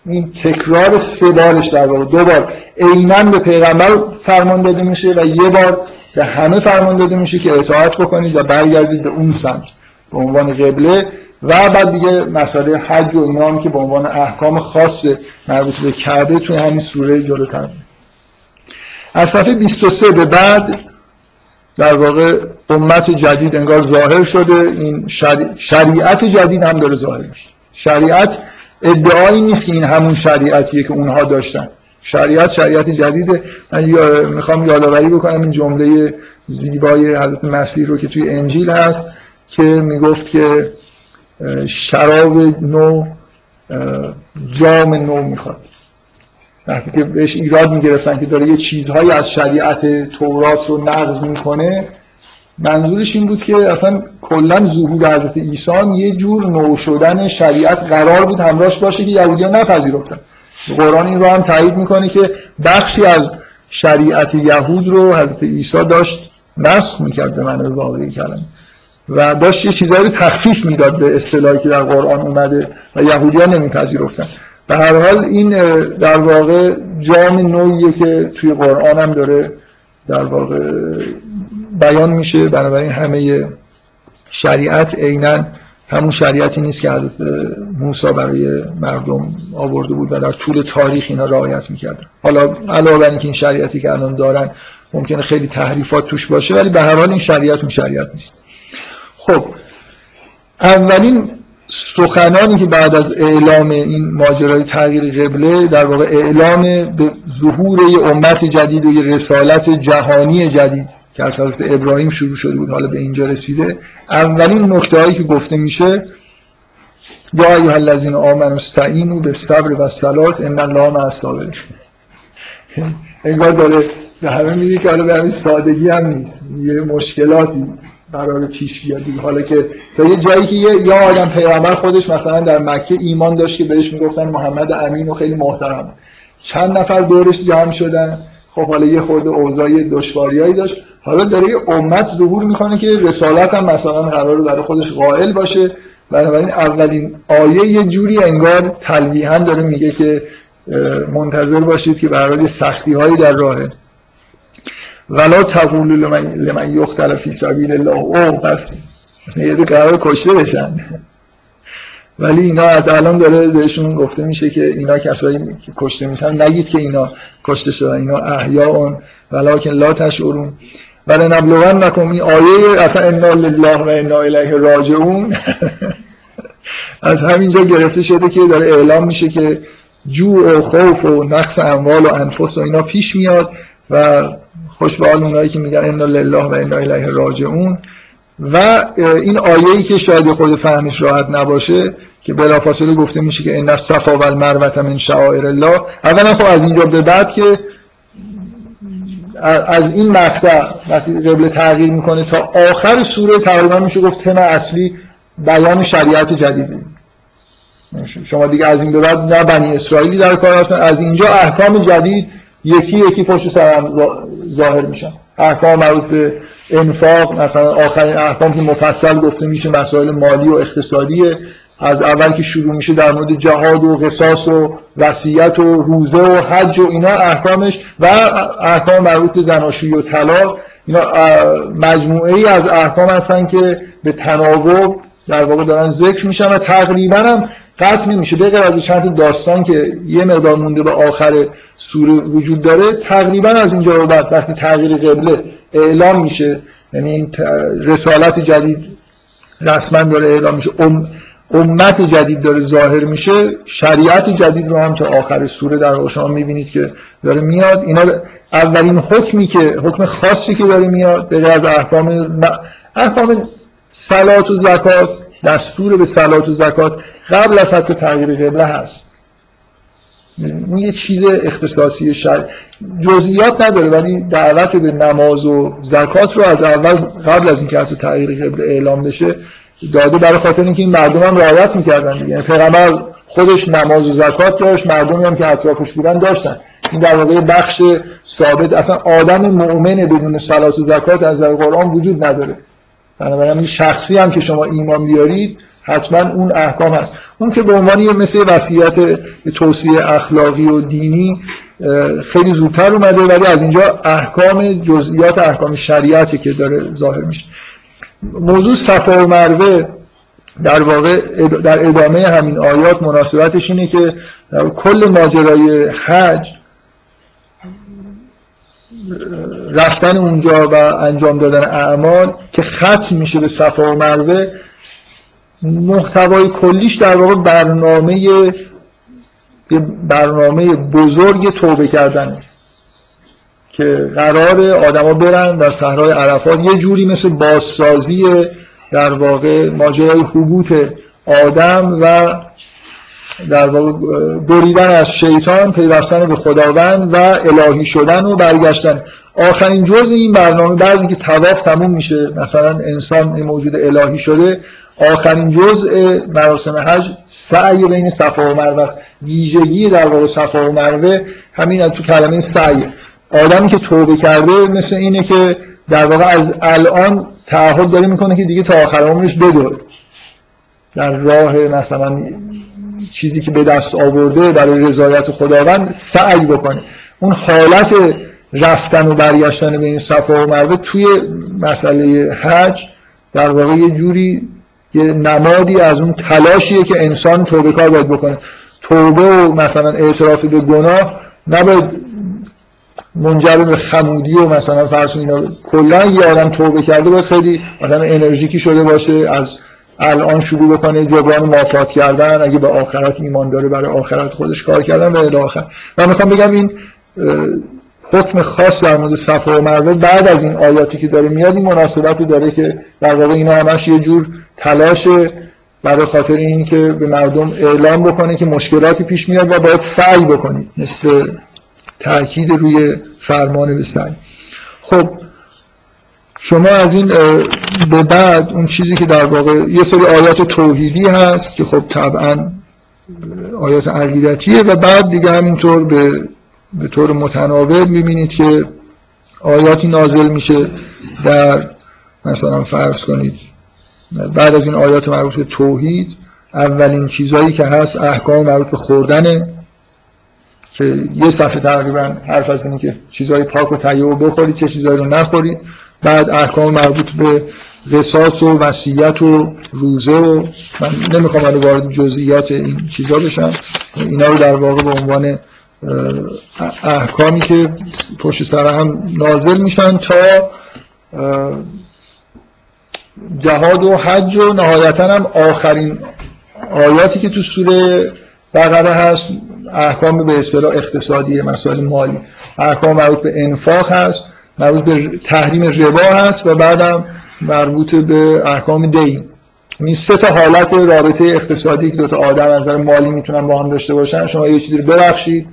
این تکرار سه بارش در واقع. دو بار. عینا به پیغمبر فرمان داده میشه و یه بار به همه فرمان داده میشه که اطاعت بکنید و برگردید به اون سمت به عنوان قبله. و بعد دیگه مسئله حج و اینا هم که به عنوان احکام خاص مربوط به کعبه توی همین سوره جلوتر. از صفحه 23 به بعد در واقع امت جدید انگار ظاهر شده. این شریعت جدید هم داره ظاهر میشه. شریعت ادعایی نیست که این همون شریعتیه که اونها داشتن. شریعت شریعت جدیده. من می‌خوام یادآوری بکنم این جمله زیبای حضرت مسیح رو که توی انجیل هست که می‌گفت که شراب نو جام نو می‌خواد. وقتی که بهش ایراد می‌گرفتن که داره یه چیزهایی از شریعت تورات رو نقض می‌کنه منظورش این بود که اصلا کلا ظهور حضرت عیسی یه جور نو شدن شریعت قرار بود همراهش باشه که یهودیان نپذیرفتن. قرآن این رو هم تایید می‌کنه که بخشی از شریعت یهود رو حضرت عیسی داشت نسخ می‌کرد به معنی واقعی کلمه. و داشت یه چیزایی رو تخفیف می‌داد به اصطلاحی که در قرآن اومده و یهودی ها نمیپذیرفتن. به هر حال این در واقع جام نوعیه که توی قرآن هم داره در واقع بیان میشه. بنابراین همه شریعت عینا همون شریعتی نیست که حضرت موسی برای مردم آورده بود و در طول تاریخ اینا رعایت می‌کردن حالا علاوه بر اینکه این شریعتی که الان دارن ممکنه خیلی تحریفات توش باشه ولی به هر حال این شریعت اون شریعت نیست. خب اولین سخنانی که بعد از اعلام این ماجرای تغییر قبله در واقع اعلام به ظهور یه امت جدید و یه رسالت جهانی جدید که از حضرت ابراهیم شروع شده بود حالا به اینجا رسیده. اولین نکته هایی که گفته میشه یا ایها الذین آمنوا استعینوا بالصبر و الصلاه ان الله مع الصابرین. انگار داره به همه میگه که حالا به همین سادگی هم نیست. یه مشکلاتی قرار پیش بیاد. حالا که تا یه جایی که یه آدم پیغمبر خودش مثلا در مکه ایمان داشت که بهش می‌گفتن محمد امین و خیلی محترم. چند نفر دورش جمع شدن. خب حالا یه خورده اوضاع دشواریایی داشت. حالا داره یه امت ظهور می‌کنه که رسالت هم مثلا قرار برای خودش قائل باشه. بنابراین اولین آیه یه جوری انگار تلویحا داره میگه که منتظر باشید که برای سختی هایی در راهه ولا تقول لمن, لمن فی سبیل الله. او پس یه قرار کشته بشن. ولی اینا از الان داره بهشون گفته میشه که اینا کسایی که کشته میشن نگید که اینا کشته شدن اینا احیاء ولکن لا تشعرون. ولی نبلغن نکن این آیه اصلا انا لله و انا الیه راجعون. از همینجا گرفته شده که داره اعلام میشه که جوع و خوف و نقص اموال و انفس و اینا پیش میاد و خوش به حال اونایی که میگن انا لله و انا الیه راجعون. و این آیه‌ای که شاید خود فهمش راحت نباشه که بلافاصله گفته میشه که ان الصفا و المروه من شعائر الله. اولا خب از اینجا به بعد که از این مقطع وقتی قبل تغییر می‌کنه تا آخر سوره تقریبا میشه گفت تم اصلی بیان شریعت جدیده شما دیگه از این به نه بنی اسرائیلی در کار هستن از اینجا احکام جدید یکی یکی پشت سر ظاهر میشن. احکام مربوط به انفاق مثلا آخرین احکام که مفصل گفته میشه مسائل مالی و اقتصادی از اول که شروع میشه در مورد جهاد و قصاص و وصیت و روزه و حج و اینا احکامش و احکام مربوط به زناشویی و طلاق. اینا مجموعه ای از احکام هستن که به تناوب در واقع دارن ذکر میشن و تقریبا هم قطع نمیشه. بغیر از چند داستان که یه مقدار مونده به آخر سوره وجود داره تقریبا از اینجا رو بعد وقتی تغییر قبله اعلام میشه یعنی این رسالت جدید رسما داره اعلام میشه ام امت جدید داره ظاهر میشه شریعت جدید رو هم تا آخر سوره در شما می‌بینید که داره میاد. اینا اولین حکمی که حکم خاصی که داره میاد به از احکام احکام صلات و زکات دستور به صلات و زکات قبل از حتی تغییر قبله هست. اون یه چیز اختصاصی شر جزئیات نداره ولی دعوت به نماز و زکات رو از اول قبل از اینکه حتی تغییر قبله اعلام بشه داده برای خاطر اینکه این مردم هم رعایت می‌کردن دیگه. یعنی پیغمبر خودش نماز و زکات داشت مردمی هم که اطرافش بودن داشتن. این در واقع بخش ثابت. اصلا آدم مؤمن بدون صلات و زکات از در قرآن وجود نداره. بنابراین شخصی هم که شما ایمان بیارید حتما اون احکام هست. اون که به عنوان مثل وصیت توصیه اخلاقی و دینی خیلی زودتر اومده ولی از اینجا احکام جزئیات احکام شریعتی که داره ظاهر میشه. موضوع صفا و مروه در واقع در ادامه همین آیات مناسبتش اینه که کل ماجرای حج رفتن اونجا و انجام دادن اعمال که ختم میشه به صفا و مروه محتوای کلیش در واقع برنامه برنامه بزرگ توبه کردن که قرار آدما برن در صحرای عرفات. یه جوری مثل بازسازی در واقع ماجرای حبوط آدم و در واقع بریدن از شیطان پیوستن به خداوند و الهی شدن و برگشتن. آخرین جزء این برنامه بعد که تواف تموم میشه مثلا انسان موجود الهی شده آخرین جزء مراسم حج سعی بین صفا و مروه ویژگی در واقع صفا و مروه همین تو کلمه سعی. آدمی که توبه کرده مثل اینه که در واقع از الان تعهد داره می‌کنه که دیگه تا آخر عمرش بدوره در راه مثلا چیزی که به دست آورده برای رضایت خداوند سعی بکنه. اون حالت رفتن و برگشتن به این صفا و مروه توی مسئله حج در واقع یه جوری یه نمادی از اون تلاشیه که انسان توبه کار باید بکنه. توبه و مثلا اعتراف به گناه نباید منجر به خمودی و مثلا فرض اینا کلا یه آدم توبه کرده باید خیلی آدم انرژیکی شده باشه از الان شروع بکنه جبران مافات کردن اگه به آخرت ایمان داره برای آخرت خودش کار کردن و الی آخر. من می‌خوام بگم این حکم خاص در مورد صفا و مروه بعد از این آیاتی که داره میاد این مناسبت رو داره که در واقع اینا همش یه جور تلاش برای خاطر این که به مردم اعلام بکنه که مشکلاتی پیش میاد و باید سعی بکنید مثل تاکید روی فرمان به سعی. خب شما از این به بعد اون چیزی که در واقع یه سری آیات توحیدی هست که خب طبعا آیات عقیدتیه و بعد دیگه همینطور به به طور متناوب می‌بینید که آیاتی نازل میشه در مثلا فرض کنید بعد از این آیات مربوط به توحید اولین چیزهایی که هست احکام مربوط به خوردنه که یه صفحه تقریبا حرف از اینه که چیزهای پاک و طیب بخورید چه چیزهایی رو نخورید. بعد احکام مربوط به قصاص و وصیت و روزه و من نمی‌خوام الان وارد جزئیات این چیزا بشم. اینا رو در واقع به عنوان احکامی که پشت سر هم نازل میشن تا جهاد و حج و نهایتا هم آخرین آیاتی که تو سوره بقره هست احکام به اصطلاح اقتصادی مسائل مالی. احکام مربوط به انفاق هست. مربوط به تحریم ربا هست و بعدم مربوط به احکام دین. این سه تا حالت رابطه اقتصادی که دو تا آدم از نظر مالی می‌تونن با هم داشته باشن شما یه چیزی رو ببخشید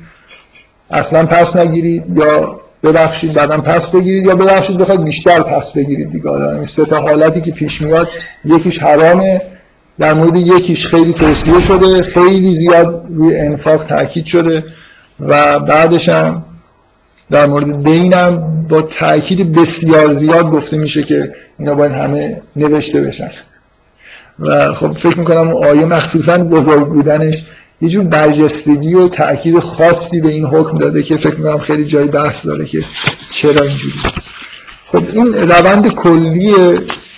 اصلا پس نگیرید یا ببخشید بعدم پس بگیرید یا ببخشید بخواید بیشتر پس بگیرید دیگه. این سه تا حالتی که پیش میاد یکیش حرامه در مورد یکیش خیلی توصیه شده خیلی زیاد روی انفاق تاکید شده و بعدش هم در مورد دینم با تاکید بسیار زیاد گفته میشه که اینا باید همه نوشته بشن. و خب فکر می‌کنم آیه مخصوصا بزرگ بودنش یه جور برجستگی و تأکید خاصی به این حکم داده که فکر می‌کنم خیلی جای بحث داره که چرا اینجوری. خب این روند کلی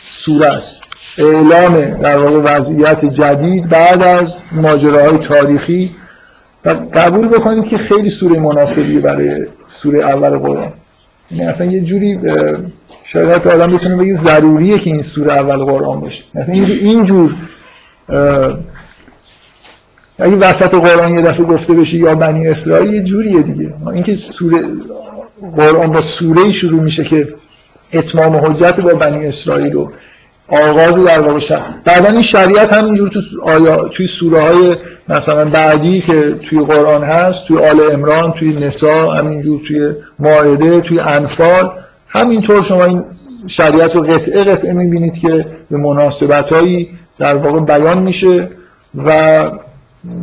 سوره است. اعلام در واقع وضعیت جدید بعد از ماجراهای تاریخی و قبول بکنید که خیلی سوره مناسبی برای سوره اول قرآن. یعنی اصلا یه جوری شاید حتی آدم بتونه بگه ضروریه که این سوره اول قرآن باشه. مثلا اینجور اگه وسط قرآن یه دفعه گفته بشه یا بنی اسرائیل یه جوریه دیگه. اینکه سوره قرآن با سوره شروع میشه که اتمام حجت با بنی اسرائیل رو آغاز در واقع شد بعدا این شریعت همینجور تو آیا توی سوره های مثلا بعدی که توی قرآن هست توی آل امران توی نسا همینجور توی ماعده توی انفال همینطور شما این شریعت رو قطعه قطعه می‌بینید که به مناسبت هایی در واقع بیان میشه و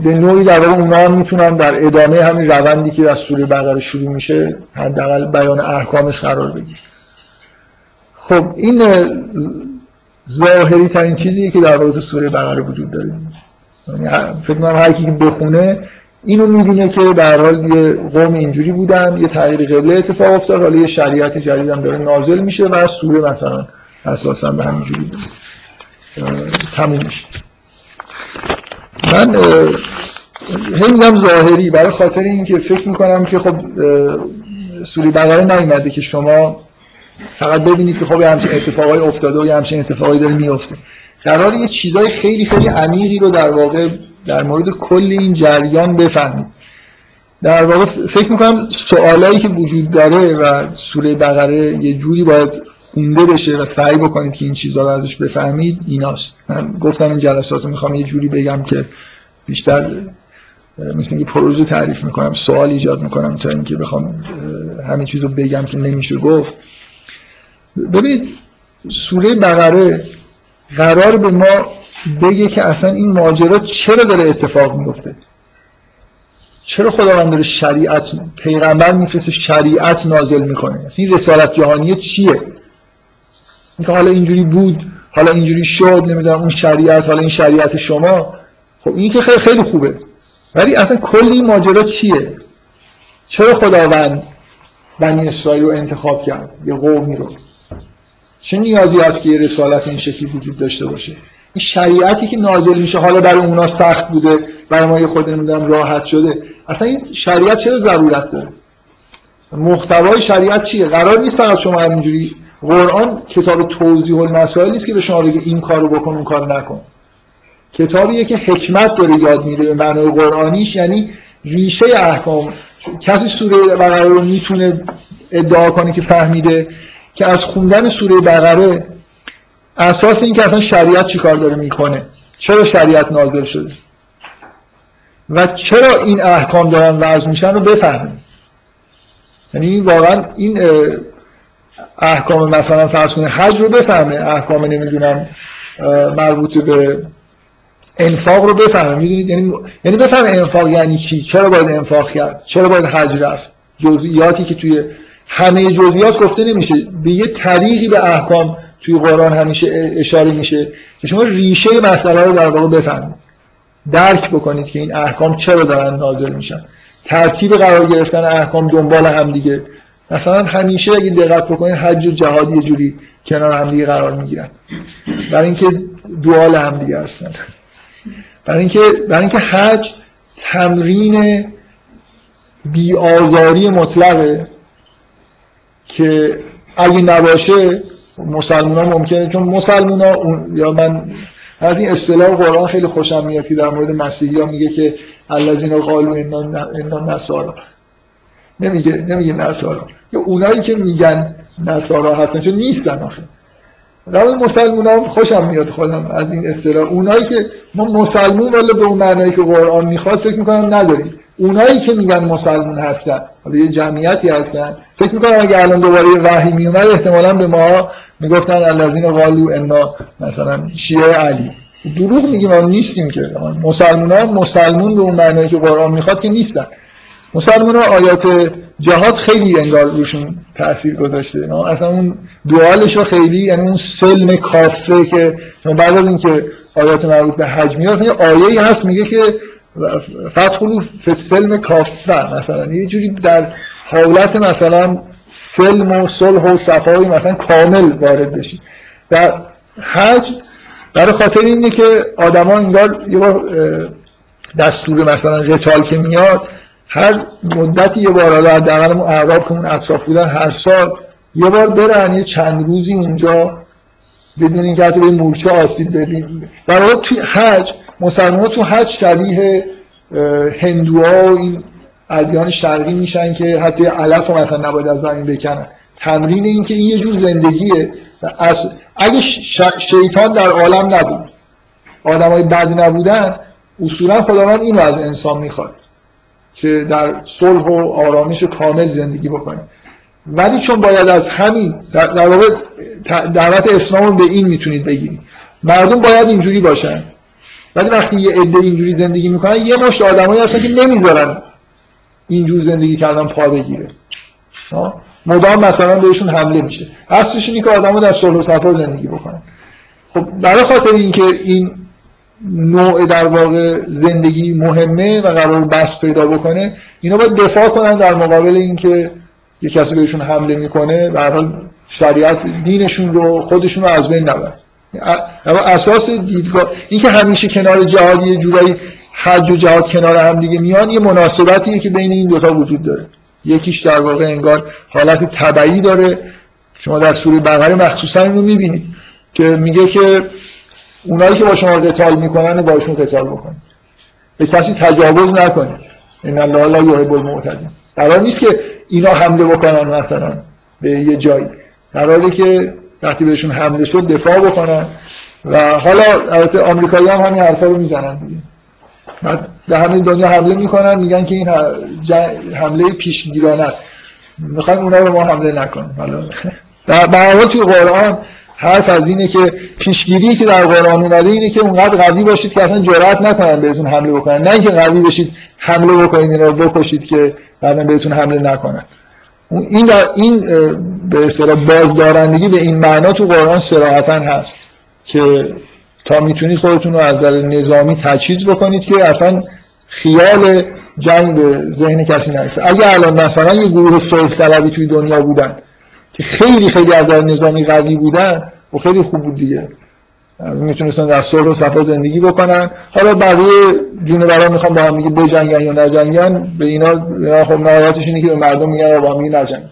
به نوعی در واقع اونا هم می‌تونن در ادامه همین روندی که از سوره بقره شروع میشه حداقل بیان احکامش قرار بگیر خب این ظاهری ترین چیزیه که در واقع سوره بقره وجود داره. یعنی فکر کنم هر کی که بخونه اینو می‌بینه که در حال یه قوم اینجوری بودن یه تغییر قبله اتفاق افتاد حالا یه شریعت جدید هم داره نازل میشه و سوره مثلا اساسا به همین جوری تموم میشه. من هم میگم ظاهری برای خاطر اینکه فکر می‌کنم که خب سوری بقره نیومده که شما فقط ببینید که خب همچین اتفاقای افتاده و همچین اتفاقایی داره میفته قرار یه چیزای خیلی خیلی عمیقی رو در واقع در مورد کل این جریان بفهمید. در واقع فکر می‌کنم سوالایی که وجود داره و سوره بقره یه جوری باید خونده بشه و سعی بکنید که این چیزها رو ازش بفهمید ایناست. من گفتم این جلسات رو می‌خوام یه جوری بگم که بیشتر مثل اینکه پروژه تعریف می‌کنم سوال ایجاد می‌کنم تا اینکه بخوام همین چیز رو بگم که نمیشه گفت. ببینید سوره بقره قرار به ما بگه که اصلا این ماجرا چرا داره اتفاق میفته چرا خداوند داره شریعت پیغمبر میفرسته شریعت نازل می‌کنه؟ این رسالت جهانی چیه؟ اینکه حالا اینجوری بود حالا اینجوری شد نمی‌دونم اون شریعت حالا این شریعت شما؟ خب این که خیلی خیلی خوبه. ولی اصلا کلی ماجرا چیه؟ چرا خداوند بنی اسرائیل رو انتخاب کرد؟ یه قومی رو. چه نیازی هست که یه رسالت این شکلی وجود داشته باشه؟ این شریعتی که نازل میشه حالا برای اونا سخت بوده برای ما یه خود نمی‌دونم راحت شده. اصلا این شریعت چرا ضرورت داره؟ محتوای شریعت چیه؟ قرار نیست فقط شما همینجوری قرآن کتاب توضیح المسائل نیست که به شما بگه این کارو بکن اون کارو نکن. کتابیه که حکمت داره یاد میده به معنای قرآنیش یعنی ریشه احکام. کسی سوره بقره رو می‌تونه ادعا کنه که فهمیده که از خوندن سوره بقره اساس این که اصلا شریعت چی کار داره می‌کنه؟ چرا شریعت نازل شده؟ و چرا این احکام دارن وضع میشن رو بفهمیم. یعنی واقعا این احکام مثلا فرض کنید حج رو بفهمه احکام نمی‌دونم مربوط به انفاق رو بفهمه. می‌دونید؟ یعنی یعنی بفهمه انفاق یعنی چی؟ چرا باید انفاق کرد؟ چرا باید حج رفت؟ جزئیاتی که توی همه جزئیات گفته نمیشه. به یه طریقی به احکام توی قرآن همیشه اشاره میشه که شما ریشه مسئله رو در واقع بفهمید. درک بکنید که این احکام چرا دارن نازل میشن. ترتیب قرار گرفتن احکام دنبال هم دیگه. مثلا همیشه اگه دقت بکنید حج و جهاد یه جوری کنار هم دیگه قرار می‌گیرن. برای اینکه دوال هم دیگه هستن. برای اینکه برای اینکه حج تمرین بیآزاری مطلقه. که اگه نباشه مسلمان ها ممکنه چون مسلمان ها یا من از این اصطلاح قرآن خیلی خوشم میاد که در مورد مسیحی ها میگه که الذین قالوا انا نصارا. نمیگه نمیگه نصارا. یا اونایی که میگن نصارا هستن چون نیستن آخه. در مسلمان ها خوشم میاد خودم از این اصطلاح. اونایی که ما مسلمون ولی به اون معنایی که قرآن می‌خواد فکر می‌کنم نداریم. اونایی که میگن مسلمون هستن حالا یه جمعیتی هستن. فکر می‌کنم اگه الان دوباره وحی میومد احتمالا به ما می‌گفتن الذین قالو انا مثلا شیعه علی. دروغ میگیم ما نیستیم که. مسلمان ها مسلمون به اون معنایی که قرآن می‌خواد که نیستن. مسلمان ها آیات جهاد خیلی انگار روشون تاثیر گذاشته. اصلا اون دوالش رو خیلی یعنی اون سلم کافه که بعد از اینکه آیات مربوط به حج میاد یه آیه هست میگه که فتحلو فسلم کافه مثلا. یه جوری در حالت مثلا سلم و صلح و صفایی مثلا کامل وارد بشی. در حج برای خاطر اینه که آدما انگار یه بار دستور مثلا قتال که میاد هر مدتی یه بار حالا حداقل اون اعراب که اون اطراف بودن هر سال یه بار برن یه چند روزی اونجا بدون اینکه حتی به مورچه آسیب ببین برای حج مسلمان تو حج شبیه هندوها و این ادیان شرقی میشن که حتی علف رو مثلا نباید از زمین بکنن. تمرین این که این یه جور زندگیه. از اگه شیطان در عالم نبود آدمای بد نبودن اصولا خداوند اینو از انسان می‌خواد که در صلح و آرامش کامل زندگی بکنه. ولی چون باید از همین در واقع دعوت اسلام به این می‌تونید بگیرید. مردم باید اینجوری باشن. ولی وقتی یه عده اینجوری زندگی می‌کنن یه مشت آدمایی هستن که نمی‌ذارن اینجور زندگی کردن پا بگیره. مدام مثلا بهشون حمله میشه. اصلش اینه که آدم‌ها در صلح و صفا زندگی بکنن. خب برای خاطر اینکه این نوع در واقع زندگی مهمه و قرار بس پیدا بکنه اینا باید دفاع کنن در مقابل اینکه یه کسی بهشون حمله می‌کنه و حال شریعت دینشون رو خودشون رو از بین نبر اما اساس دیدگاه اینکه همیشه کنار جهادی یه جورایی حج و جهاد کنار هم دیگه میان یه مناسبتیه که بین این دوتا وجود داره. یکیش در واقع انگار حالت تبعی داره. شما در سوره بقره مخصوصا اینو می‌بینید که میگه که اونایی که با شما قتال می‌کنن باشون قتال بکنید. به کسی تجاوز نکنید. این الله لا یحب المعتدین. قرار نیست که اینا حمله بکنن مثلا به یه جایی. قراره که وقتی بهشون حمله شد دفاع بکنن. و حالا البته آمریکایی هم همین حرفا رو می‌زنن دیگه. در همه دنیا حمله می‌کنن میگن که این حمله پیشگیرانه است. می‌خوایم اونا رو ما حمله نکنیم. حالا در حال توی قرآن حرف از اینه که پیشگیری که در قرآن اومده اینه که اونقدر قوی باشید که اصلا جرأت نکنن بهتون حمله بکنن. نه اینکه قوی بشید حمله بکنید اینا رو بکشید که بعدا بهتون حمله نکنن. این این به اصطلاح بازدارندگی به این معنا تو قرآن صراحتا هست که تا می‌تونید خودتون رو از نظر نظامی تجهیز بکنید که اصلا خیال جنگ به ذهن کسی نرسه. اگه الان مثلا یه گروه صلح طلبی توی دنیا بودن که خیلی خیلی از نظامی قوی بودن و خیلی خوب بود دیگه. می‌تونستن در صلح و صفا زندگی بکنن. حالا بقیه برای می‌خوان با هم میگه بجنگن یا نجنگن به اینا خب نهایتش اینه که به مردم میگن با هم میگه نجنگ.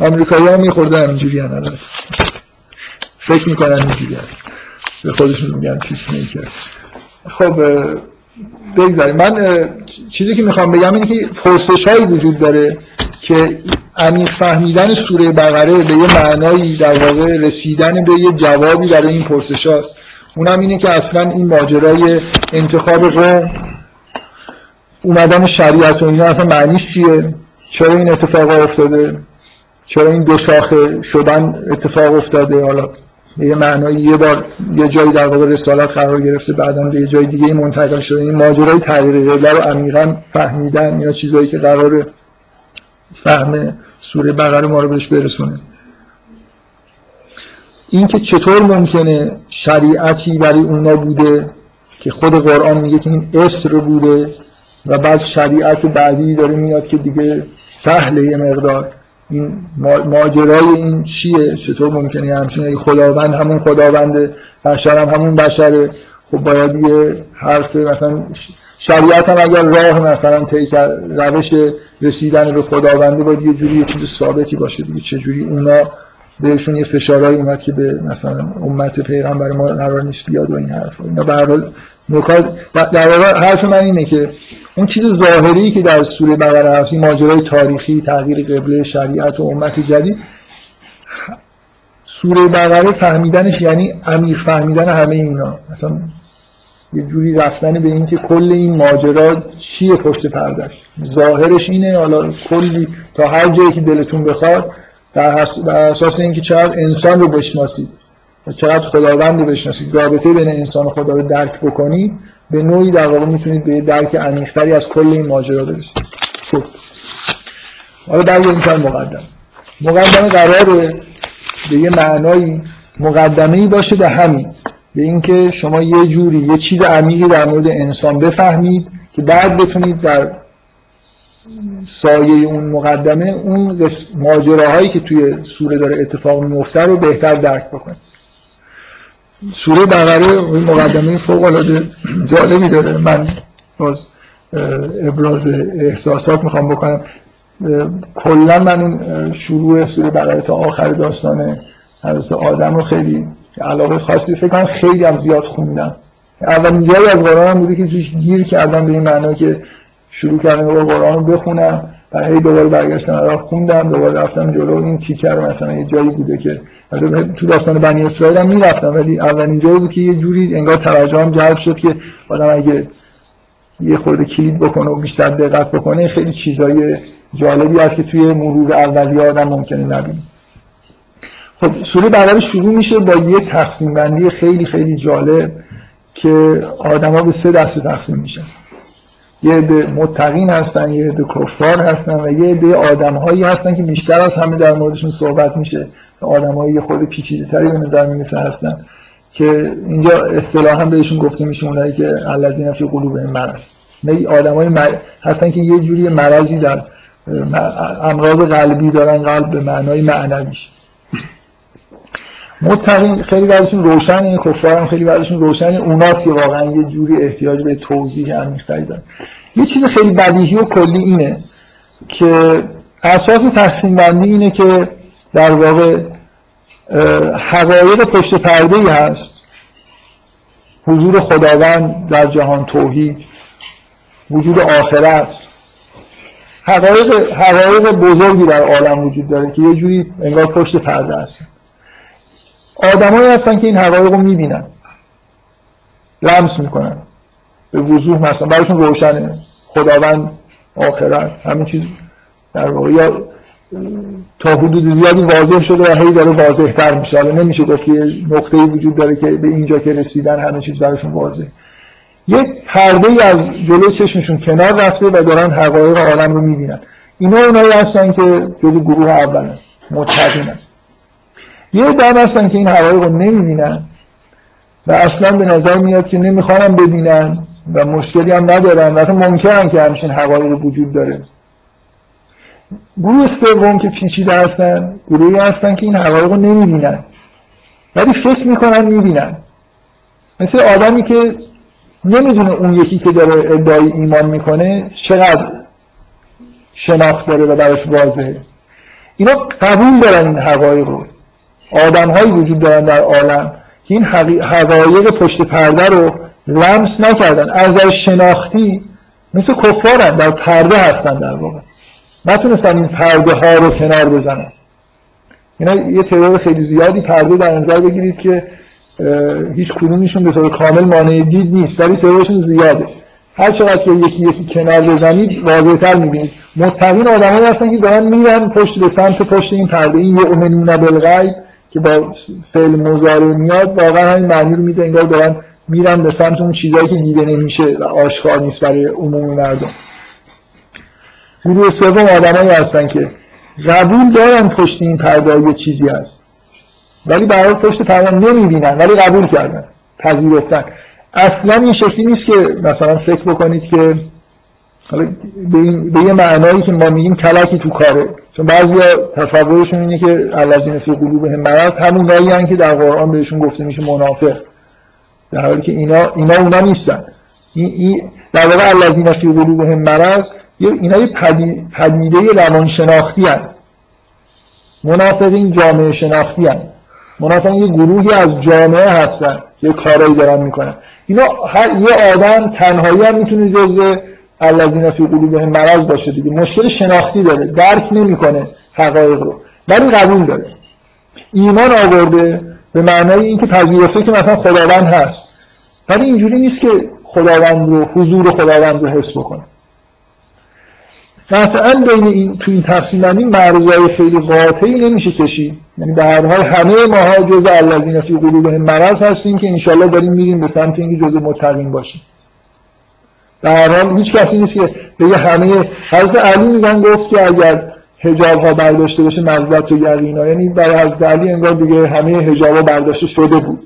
آمریکایی ها میخوردن اینجوری فکر می‌کنن اینجوری به خودشون میگن پیس میکر خب بگذاریم. من چیزی که می‌خوام بگم اینه که پرسش هایی وجود داره که عمیق فهمیدن سوره بقره به یه معنایی در واقع رسیدن به یه جوابی برای این پرسش هاست اونم اینه که اصلا این ماجرای انتخاب قوم اومدن شریعت و اینا اصلا معنیش چیه؟ چرا این اتفاق افتاده؟ چرا این دو شاخه شدن اتفاق افتاده؟ حالا یه معنایی یه بار یه جایی در واقع رسالت قرار گرفته بعدا به یه جای دیگه منتقل شده. این ماجرای تغییر قبله رو عمیقا فهمیدن یا چیزایی که قرار فهم سوره بقره ما رو بهش برسونه. این که چطور ممکنه شریعتی برای اونا بوده که خود قرآن میگه که این اسر بوده و بعد شریعت بعدی داره میاد که دیگه سهله یه مقدار این ماجرای این چیه؟ چطور ممکنه همچین اگه خداوند همون خداوند بشر هم همون بشره. خب باید یه حرف مثلا شریعت هم اگر راه مثلا طی روش رسیدن به خداونده باید یه جوری یه چیز ثابتی باشه دیگه. چجوری اونا بهشون یه فشارهایی اومد که به مثلا امت پیغمبر ما قرار نیست بیاد و این حرف اینا به هر نکات در واقع حرف من اینه که اون چیز ظاهری که در سوره بقره هست این ماجرای تاریخی تغییر قبله شریعت و امت جدید سوره بقره فهمیدنش یعنی عمیق فهمیدن همه اینا. مثلا یه جوری رفتن به اینکه کل این ماجرا چیه پشت پردش؟ ظاهرش اینه حالا کلی تا هر جایی که دلتون بخواد در اساس اینکه چقدر انسان رو بشناسید. چقدر خداوند رو بشناسید. رابطه بین انسان و خدا رو درک بکنید به نوعی در واقع می‌تونید به درک عمیق‌تری از کل این ماجرا برسید. خب حالا برگردیم سر مقدم مقدمه. قراره به یه معنایی مقدمه ای باشه به همین به اینکه شما یه جوری یه چیز عمیقی در مورد انسان بفهمید که بعد بتونید در سایه اون مقدمه اون ماجراهایی که توی سوره داره اتفاق میفته رو بهتر درک بکنید. سوره بقره مقدمه فوق العاده جالبی داره. من باز ابراز احساسات می‌خوام بکنم. کلا من اون شروع سوره بقره تا آخر داستان حضرت آدم رو خیلی علاقه خاصی فکر کنم خیلی هم زیاد خوندم. اولین جایی از قرآن هم بوده که توش گیر کردم به این معنا که شروع کردم با قرآن رو بخونم. و هی دوباره برگشتم را خوندم دوباره رفتم جلو. این تیکر مثلا یه جایی بوده که تو داستان بنی اسرائیل هم می‌رفتم ولی اولین جایی بود که یه جوری انگار توجهم جلب شد که آدم اگه یه خورده کلید بکنه و بیشتر دقت بکنه خیلی چیزای جالبی هست که توی مرور اولی آدم ممکنه نبینه. خب سوره بقره شروع میشه با یه تقسیم بندی خیلی خیلی جالب که آدما به سه دسته تقسیم میشن. یه عده متقین هستن یه عده کفار هستن و یه عده آدمهایی هستن که بیشتر از همه در موردشون صحبت میشه. آدمایی خود پیچیده تری به نظر می‌رسه هستن که اینجا اصطلاحا بهشون گفته میشه اونایی که الذین فی قلوبهم مرض. نه آدمای مر... هستن که یه جوری مرضی در امراض قلبی دارن قلب به معنای معنویش. متقین خیلی بعدشون روشنه کفار هم خیلی بعدشون روشنه. اوناست که واقعا یه جوری احتیاج به توضیح عمیق‌تری دارن. یه چیز خیلی بدیهی و کلی اینه که اساس تقسیم بندی اینه که در واقع حقایق پشت پرده ای هست. حضور خداوند در جهان توحید وجود آخرت. حقایق, حقایق بزرگی در عالم وجود داره که یه جوری انگار پشت پرده هست. آدمایی هستن که این حقایق رو می‌بینن. لمس می‌کنن. به وضوح مثلا براشون روشنه. خداوند آخرت. همین چیز در واقع. یا تا حدود زیادی واضح شده و هی داره واضح تر میشه. حالا نمیشه گفت یه نقطه وجود داره که به اینجا که رسیدن همه چیز براشون واضح یه پرده از جلو چشمشون کنار رفته و دارن حقایق عالم رو می‌بینن. اینا اونایی هستن که جلو گروه اولن. متقینن یه دم هستن که این حقایق رو نمی‌بینن و اصلا به نظر میاد که نمی‌خوانم ببینن و مشکلی هم ندارن و اصلا ممکنن که همچین حقایق وجود داره. گروه سوم که پیچیده هستن گروهی هستن که این حقایق رو نمی‌بینن. ولی فکر می‌کنن می‌بینن. مثل آدمی که نمی‌دونه اون یکی که داره ادعای ایمان می‌کنه چقدر شناخت داره و براش واضحه. اینا قبول دارن این حقایق رو. آدم هایی وجود دارن در عالم که این حقایق پشت پرده رو لمس نکردن. از شناختی مثل کفارن در پرده هستن در واقع. نتونستن این پرده ها رو کنار بزنن. اینا یه تعداد خیلی زیادی پرده در نظر بگیرید که هیچ کدومشون به طور کامل مانع دید نیست ولی تعدادشون زیاده. هر چقدر که یکی یکی کنار بزنید واضحتر می‌بینید. متقین آدمایی هستن که دارن میرن پشت به سمت پشت این پرده. این یه امنون بالغیب که با فعل مضارع میاد واقعا همین معنی رو میده انگار دارن میرن به سمت اون چیزایی که دیده نمیشه و آشکار نیست برای عموم مردم. گروه سوم آدمایی هستن که قبول دارن پشت این پرده یه چیزی هست. ولی برای پشت پرده نمی‌بینن ولی قبول کردن پذیرفتن. اصلا این شکلی نیست که مثلا فکر بکنید که به, این، به یه معنایی که ما میگیم کلکی تو کاره چون بعضی تصورشون اینه که الذین فی قلوبهم مرض همون نایی که در قرآن بهشون گفته میشه منافق. در حالی که اینا اینا اونا نیستن. این, این در واقع الذین فی قلوبهم مرض اینا یه پدیده روانشناختی هن. منافقین جامعه شناختی هن. منافقین یه گروهی از جامعه هستن یه کارایی دارن می‌کنن. اینا هر یه آدم تنهایی هم می‌تونه جزء الذین فی قلوبهم مرض باشه دیگه. مشکل شناختی داره. درک نمی‌کنه حقایق رو. ولی قبول داره. ایمان آورده به معنای اینکه پذیرفته که مثلا خداوند هست. ولی اینجوری نیست که خداوند رو حضور خداوند رو حس بکنه. قطعا بین این تو این تقسیم بندی مرزای خیلی قاطعی نمیشه کشید. یعنی به هر حال همه ماها جزء الذین فی قلوبهم مرض هستیم که انشالله داریم میریم به سمت اینکه جزء متقین باشیم. در حال هیچ کسی نیست که بگه همه حضرت علی میگن گفت که اگر هجاب ها برداشته بشه مزدت و یقینا. یعنی برای حضرت علی انگار دیگه همه هجاب ها برداشته شده بود.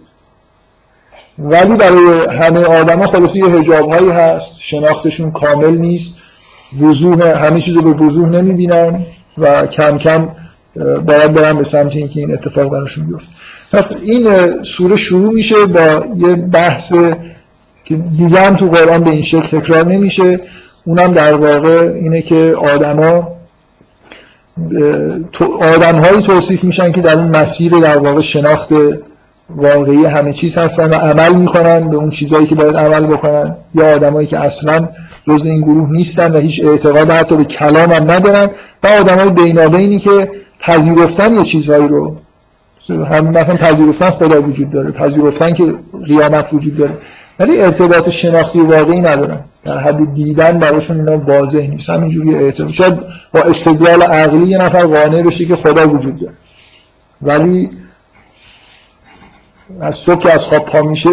ولی برای همه آدم ها خلاص یه هجاب هایی هست شناختشون کامل نیست وضوح همه چیز رو به وضوح نمی‌بینن و کم کم باید برن به سمت اینکه این اتفاق براشون بیفته. پس این سوره شروع میشه با یه بحث که دیگه هم تو قرآن به این شکل تکرار نمیشه. اونم در واقع اینه که آدما آدم هایی توصیف میشن که در اون مسیر در واقع شناخت واقعی همه چیز هستن و عمل می‌کنن به اون چیزهایی که باید عمل بکنن. یا آدمایی که اصلا جز این گروه نیستن و هیچ اعتقاد حتی به کلام هم ندارن و آدمای بینابینی که پذیرفتن یه چیزهایی رو. هم مثلا پذیرفتن خدا وجود داره پذیرفتن که قیامت وجود داره. ولی ارتباط شناختی واقعی ندارن. در حد دیدن براشون اینا واضح نیست. همینجوری اعتباط شاید با استدلال عقلی یه نفر قانع بشه که خدا وجود داره. ولی از صبح که از خواب پا میشه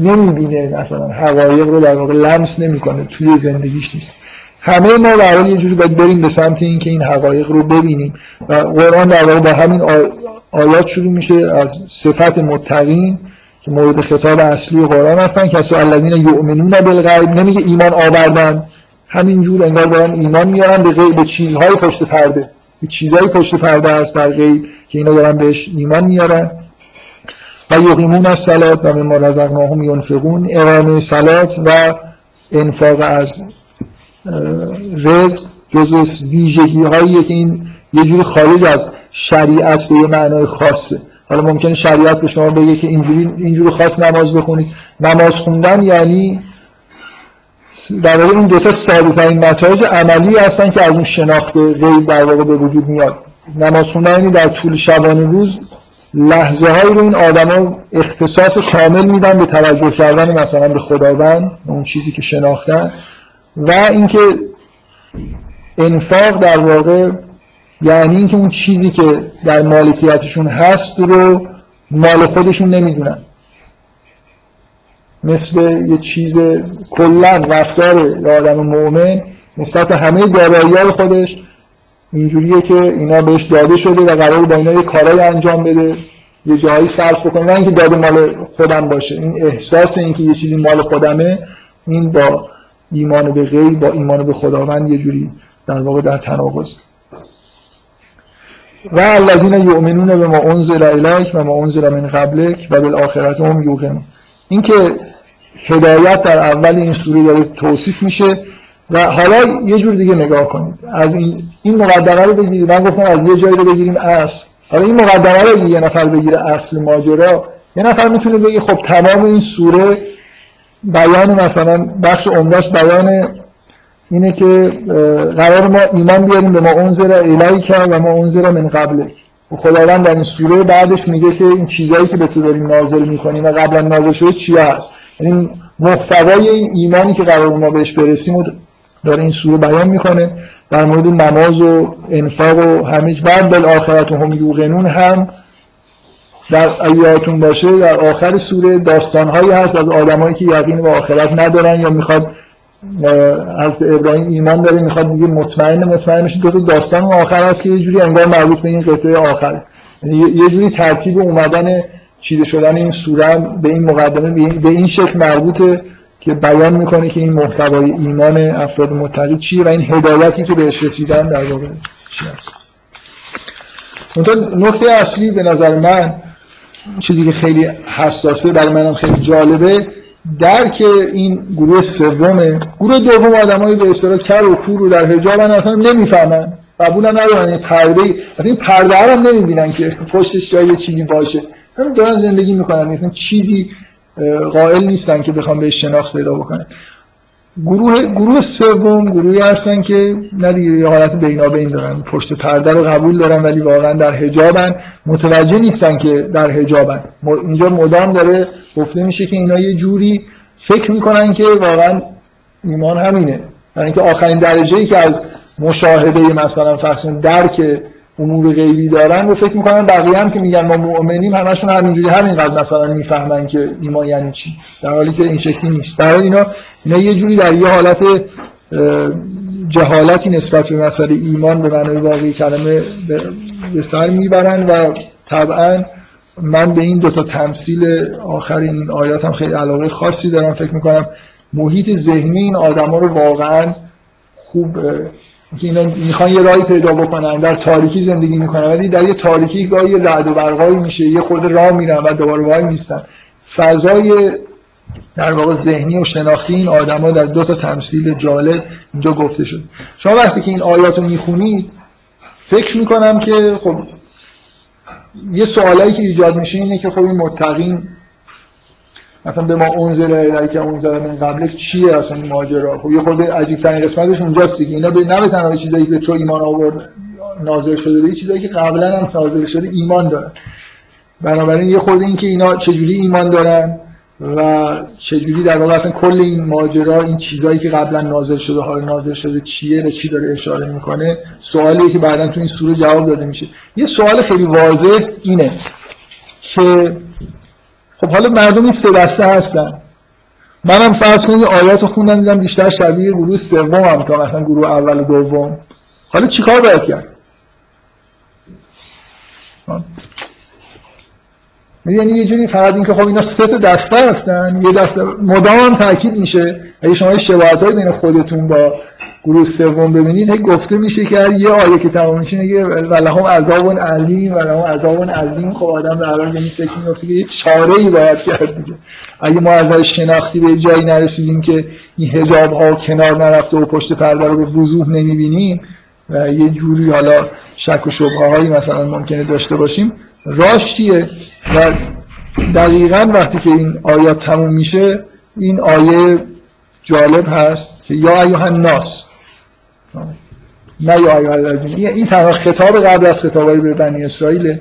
نمی‌بینه مثلا حقایق رو در واقع لمس نمی‌کنه. توی زندگیش نیست. همه ما در یه جوری باید بریم به سمت اینکه این حقایق رو ببینیم. و قرآن در واقع با همین آیات شروع میشه از صفت متقین. که مورد خطاب اصلی قرآن هستن کسی الذین یؤمنون بالغیب نمیگه ایمان آوردن. همینجور انگار دارن ایمان میارن به غیب چیزهای پشت پرده. به چیزهای پشت پرده هست در غیب که اینا دارن بهش ایمان میارن. و یقیمون از سلات و به ما رزقناهم ینفقون. اقامه سلات و انفاق از رزق جزء ویژگی هایی که این یه جوری خارج از شریعت به یه معنای خاصه. حالا ممکنه شریعت به شما بگه که اینجوری اینجوری خاص نماز بخونید. نماز خوندن یعنی در واقع این دوتا ساده این نتایج عملی هستن که از اون شناخت غیب در واقع به وجود میاد. نماز خوندن یعنی در طول شبانه روز لحظه های رو این آدما اختصاص کامل میدن به توجه کردن مثلا به خداوند اون چیزی که شناختن و اینکه انفاق در واقع یعنی اینکه اون چیزی که در مالکیتشون هست رو مال خودشون نمی‌دونن. مثل یه چیز کلا رفتار آدم مؤمن نسبت همه دارایی خودش اینجوریه که اینا بهش داده شده و قرار با اینا یه کارایی انجام بده یه جایی صرف بکنه. نه اینکه داده مال خودم باشه. این احساس اینکه یه چیزی مال خودمه این با ایمان به غیب با ایمان به خداوند یه جوری در واقع در تناقض. و الذین یؤمنون به ما انزل الیک و ما انزل من قبلک و بالآخرت هم یوقنون. این که هدایت در اول این سوره داره توصیف میشه و حالا یه جور دیگه نگاه کنید. از این این مقدمه رو بگیرید. من گفتم از یه جایی رو بگیریم اصل. حالا این مقدمه رو یه نفر بگیره اصل ماجرا یه نفر می‌تونه بگه خب تمام این سوره بیان مثلا بخش عمدهش بیان اینه که قرار ما ایمان بیاریم به ما انزل الیک و ما انزل من قبلک. و خداوند در این سوره بعدش میگه که این چیزایی که به تو داریم نازل می‌کنیم و قبلا نازل شده چی هست؟ یعنی محتوای این ایمانی که قرار ما بهش برسیم و داره این سوره بیان می‌کنه. در مورد نماز و انفاق و همه بعد بل آخرت هم یوقنون هم. در ایاتون باشه در آخر سوره داستانهایی هست از آدمایی که یقین به آخرت ندارن یا می‌خواد از ابراهیم ایمان داره می‌خواد میگه مطمئن مطمئن دو تا داستان آخر هست که یه جوری انگار مربوط به این قطعه آخر یعنی یه جوری ترتیب اومدن چیده شدن این سوره به این مقدمه به این شکل مربوطه که بیان می‌کنه که این محتوای ایمان افراد متقی چیه و این هدایتی که بهش رسیدن در واقع چی هست. نکته اصلی به نظر من چیزی که خیلی حساسه برای منم خیلی جالبه درک این گروه سومه. گروه دوم آدمایی به اصطلاح کر و کور رو در حجابن اصلا نمی‌فهمن. قبول ندارن. این پرده اصلا این پرده هم نمی‌بینن که پشتش جای چیزی باشه. همین دارن زندگی می‌کنن. مثلا چیزی قائل نیستن که بخوام به شناخت پیدا بکنن. گروه گروه سوم گروهی هستن که نه دیگه یه حالت بینابین دارن. پشت پرده رو قبول دارن ولی واقعا در حجابن. متوجه نیستن که در حجابن. اینجا مدام داره گفته میشه که اینا یه جوری فکر می‌کنن که واقعا ایمان همینه. یعنی که آخرین درجه ای که از مشاهده مثلا فرض درک امور غیبی دارن و فکر می‌کنن بقیه هم که میگن ما مؤمنیم همشون همینجوری همینقدر مثلا می‌فهمن که ایمان یعنی چی. در حالی که این شکلی نیست. در اینا اینا یه جوری در یه حالت جهالتی نسبت به مسئله ایمان به معنای واقعی کلمه به سر می‌برن و طبعا من به این دوتا تمثیل آخر این آیات هم خیلی علاقه خاصی دارم. فکر می‌کنم محیط ذهنی این آدما رو واقعا خوب اینا می‌خوان یه راهی پیدا بکنن در تاریکی زندگی می‌کنن ولی در یه تاریکی گاهی یه رعد و برقایی میشه یه خود راه میرن و دوباره وای میستن. فضای در واقع ذهنی و شناختی این آدما در دو تا تمثیل جالب اینجا گفته شد. شما وقتی که این آیات رو می‌خونید فکر می‌کنم که خب یه سوالایی که ایجاد میشه اینه که خب این متقین مثلا به ما انزل که انزل من قبل چیه اصلا این ماجرا؟ خب یه خورده عجیب ترین قسمتش اونجاست دیگه. اینا به نه به تنها چیزایی که تو ایمان آورد نازل شده به چیزایی که قبلا هم نازل شده ایمان دارن. بنابراین یه خورده این که اینا چجوری ایمان دارن و چجوری در واقع اصلا کل این ماجرا این چیزایی که قبلا نازل شده حال نازل شده چیه به چی داره اشاره می‌کنه سوالی که بعدا تو این سوره جواب داده میشه. یه سوال خیلی واضح اینه که خب حالا مردم این سه دسته هستن. منم فرض کنید آیات خوندم دیدم بیشتر شبیه گروه سوم هم که مثلا گروه اول و دوم. حالا چیکار باید کرد؟ یعنی یه جوری فقط اینکه خب اینا سه تا دسته هستن یه دسته مدام تاکید میشه. اگه شما شباهت بین خودتون با گروه سوم ببینید هی گفته میشه که یه آیه که تمام میشه میگه ولهم عذاب علیم ولهم عذاب عظیم. خب آدم در حال این فکر میفته که یه چاره ای باید کرد دیگه. اگه ما از شناختی به جایی نرسیدیم که این حجاب ها کنار نرفته و پشت پرده رو به وضوح نمی‌بینیم و یه جوری حالا شک و شبهه هایی مثلا ممکنه داشته باشیم راش چیه و دقیقا وقتی که این آیات تموم میشه این آیه جالب هست که یا ایوه الناس نه یا ایوه الذین این تنها خطاب قبل از خطابای به بنی اسرائیل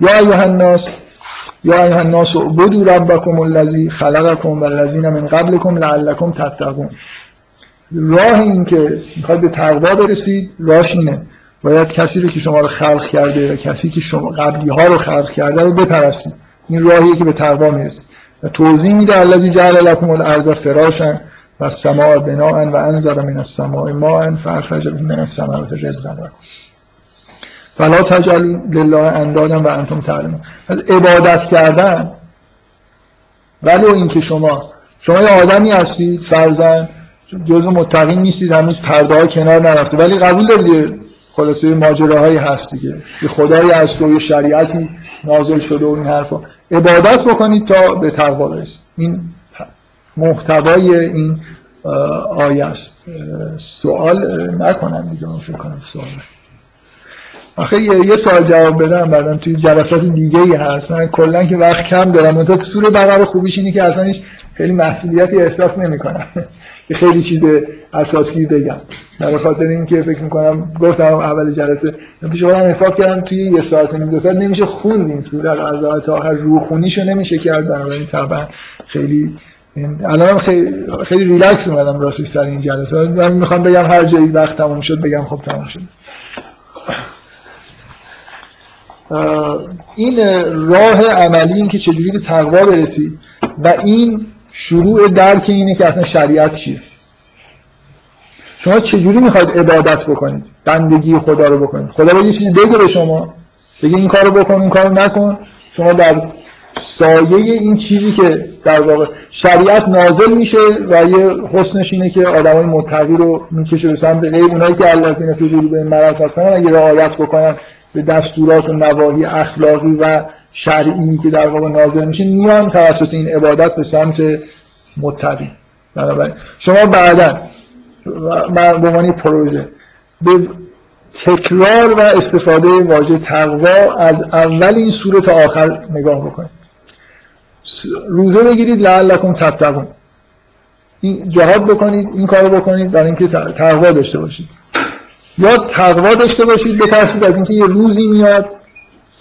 یا ایوه الناس یا ایوه الناس بدو ربکم الذی خلقکم والذین من قبلکم لعلکم تتقون. راه این که می‌خواد به تقوا برسید راهش اینه باید کسی رو که شما رو خلق کرده و کسی که شما قبلی ها رو خلق کرده رو بپرستید. این راهیه که به تقوا می‌رسید. و توضیح میده الذی جعل لكم الارض فراشا و السماء بناء و انزل من السماء ماء فاخرج من الثمرات رزقا فلا تجعلوا لله اندادا و انتم تعلمون. از عبادت کردن ولی اینکه شما شما یه آدمی هستید فرزن جزء متقین نیستید هنوز پرده ها کنار نرفته ولی قبول دارید خلاصه ماجراهایی هست دیگه. یه خدایی هست و یه شریعتی نازل شده و این حرفا. عبادت بکنید تا به تقوا برسید. این محتوای این آیه است. سوال نکنم دیگه من فکر کنم سوال آخه یه سوال جواب بدم بعدم توی جلسات دیگه ای هست. من کلا که وقت کم دارم. منتها سور بقره خوبیش اینه که اصلا خیلی مسئولیتی احساس نمی‌کنم. که خیلی چیز اساسی بگم. در خاطر اینکه فکر می‌کنم گفتم اول جلسه پیش خودم حساب کردم توی یه ساعت نیم دو ساعت نمیشه خوند این سوره از تا آخر روخونیشو نمیشه کرد بنابراین طبعا خیلی الان خیلی, خیلی ریلکس اومدم راستش سر این جلسه. من می‌خوام بگم هر جایی وقت تموم شد بگم خب تموم شد. این راه عملی این که چجوری به تقوا برسی و این شروع درک اینه که اصلا شریعت چیه؟ شما چجوری می‌خواید عبادت بکنید؟ بندگی خدا رو بکنید. خدا باید یه چیزی بگه به شما. بگه این کارو بکن اون کارو نکن. شما در سایه این چیزی که در واقع شریعت نازل میشه و یه حسنش اینه که آدمای متقی رو می‌کشه به سمت غیر اونایی که الذین به مرض هستن اگه رعایت بکنن به دستورات و نواهی اخلاقی و شرعی که در واقع نازل میشه میان توسط این عبادت به سمت متقی بنابراین شما بعدا به عنوان پروژه به تکرار و استفاده واژه تقوا از اول این سوره تا آخر نگاه بکنید. روزه بگیرید لعلکم تتقون. این جهاد بکنید این کارو بکنید برای اینکه تقوا داشته باشید. یا تقوا داشته باشید بترسید از اینکه یه روزی میاد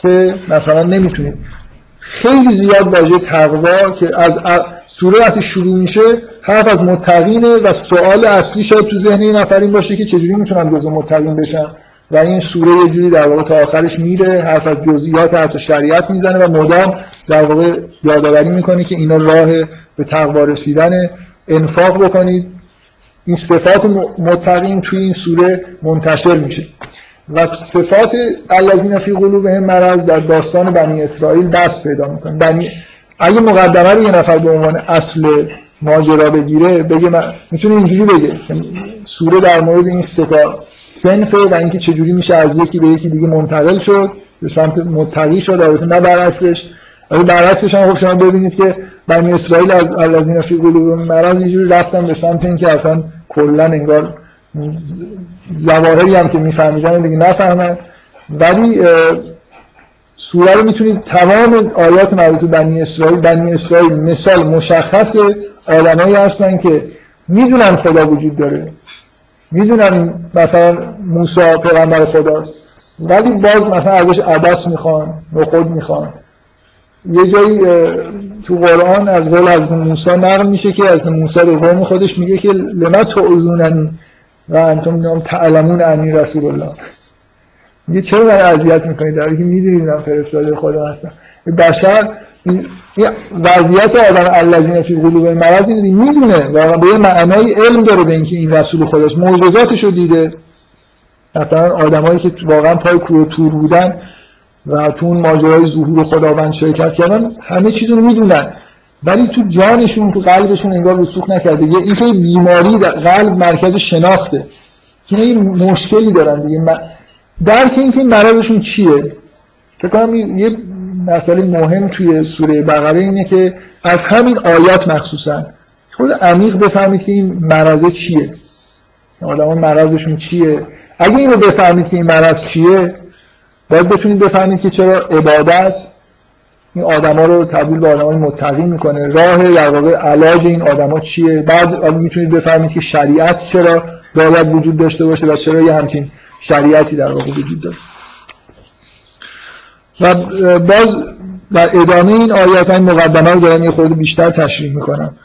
که مثلا نمی‌تونید خیلی زیاد واژه تقوا که از سوره وقتی شروع میشه حرف از متقینه و سوال اصلی شاید تو ذهن این نفر این باشه که چجوری می‌تونم جزء متقین بشم و این سوره یه جوری در واقع تا آخرش میره حرف از جزئیات حتی شریعت می‌زنه و مدام در واقع یادآوری می‌کنه که اینا راه به تقوا رسیدن انفاق بکنید. این صفات متقین توی این سوره منتشر میشه. و صفات الذین فی قلوبهم مرض در داستان بنی اسرائیل دست پیدا می‌کنه. بنی اگه مقدمه رو یه نفر به عنوان اصل ماجرا بگیره بگه من می‌تونه اینجوری بگه سوره در مورد این ستا سنفه و اینکه چجوری میشه از یکی به یکی دیگه منتقل شد به سمت متقی شد البته نه برعکسش. ولی برعکسش هم خب شما ببینید که بنی اسرائیل از الذین فی قلوبهم مرض اینجوری رفتن به سمت اینکه اصلا کلا انگار زواهری هم که میفهمیدن دیگه نفهمن. ولی سوره رو می‌تونید تمام آیات مربوط بنی اسرائیل بنی اسرائیل مثال مشخص آدمایی هستن که می‌دونن خدا وجود داره. می‌دونن مثلا موسی پیغمبر خداست. ولی باز مثلا ازش عدس می‌خوان نخود می‌خوان. یه جایی تو قرآن از قول از موسی نقل میشه که از موسی به قوم خودش میگه که لما تعذوننی و انتم نام تعلمون انی رسول الله. میگه چرا من اذیت می‌کنید؟ در که می‌دونید من فرستاده خدا هستم. بشر وضعیت آدم الذین فی قلوب مرض اینه می‌دونه و به یه معنای علم داره به اینکه این رسول خداست معجزاتش رو دیده. مثلا آدمایی که واقعا پای کوه تور بودن و تو اون ماجرای ظهور خداوند شرکت کردن همه چیز رو می‌دونن. ولی تو جانشون تو قلبشون انگار رسوخ نکرده. یه اینکه بیماری قلب مرکز شناخته. که این مشکلی دارن دیگه. درک اینکه این مرضشون چیه. فکر کنم یه مسئله مهم توی سوره بقره اینه که از همین آیات مخصوصا. خود عمیق بفهمید که این مرض چیه. آدم مرضشون چیه. اگه اینو بفهمید که این مرض چیه باید بتونید بفهمید که چرا عبادت این آدما رو تبدیل به آدمای متقی می‌کنه. راه در واقع علاج این آدما چیه؟ بعد می‌تونید بفهمید که شریعت چرا باید وجود داشته باشه و چرا یه همچین شریعتی در واقع وجود داره. و باز در ادامه این آیات این مقدمه رو دارن یه خورده بیشتر تشریح می‌کنم.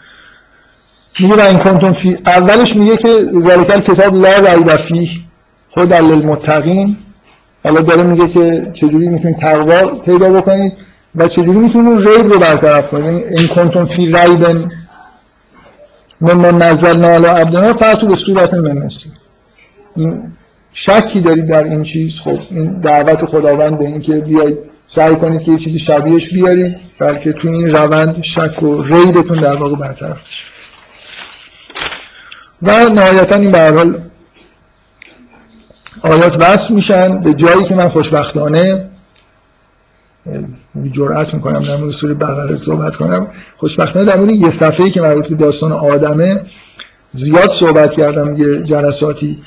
میگه و این کنتون فی اولش میگه که ذالک کتاب لا ریب فیه هدى للمتقین. حالا داره میگه که چجوری می‌تونید تقوا پیدا بکنید. و چجوری می‌تونید ریب رو برطرف کنید یعنی این کنتون فی ریبن من نزل علی عبدنا فاتو به صورت من این شکی دارید در این چیز؟ خب این دعوت خداوند به این که بیاید سعی کنید که یه چیزی شبیهش بیارید بلکه تو این روند شک و ریبتون در واقع برطرف بشه. و نهایتا این به حال آیات وصل میشن به جایی که من خوشبختانه جرأت می‌کنم در مورد سوره بقره صحبت کنم. خوشبختانه در مورد یه صفحه‌ای که مربوط به داستان آدمه زیاد صحبت کردم یه جلساتی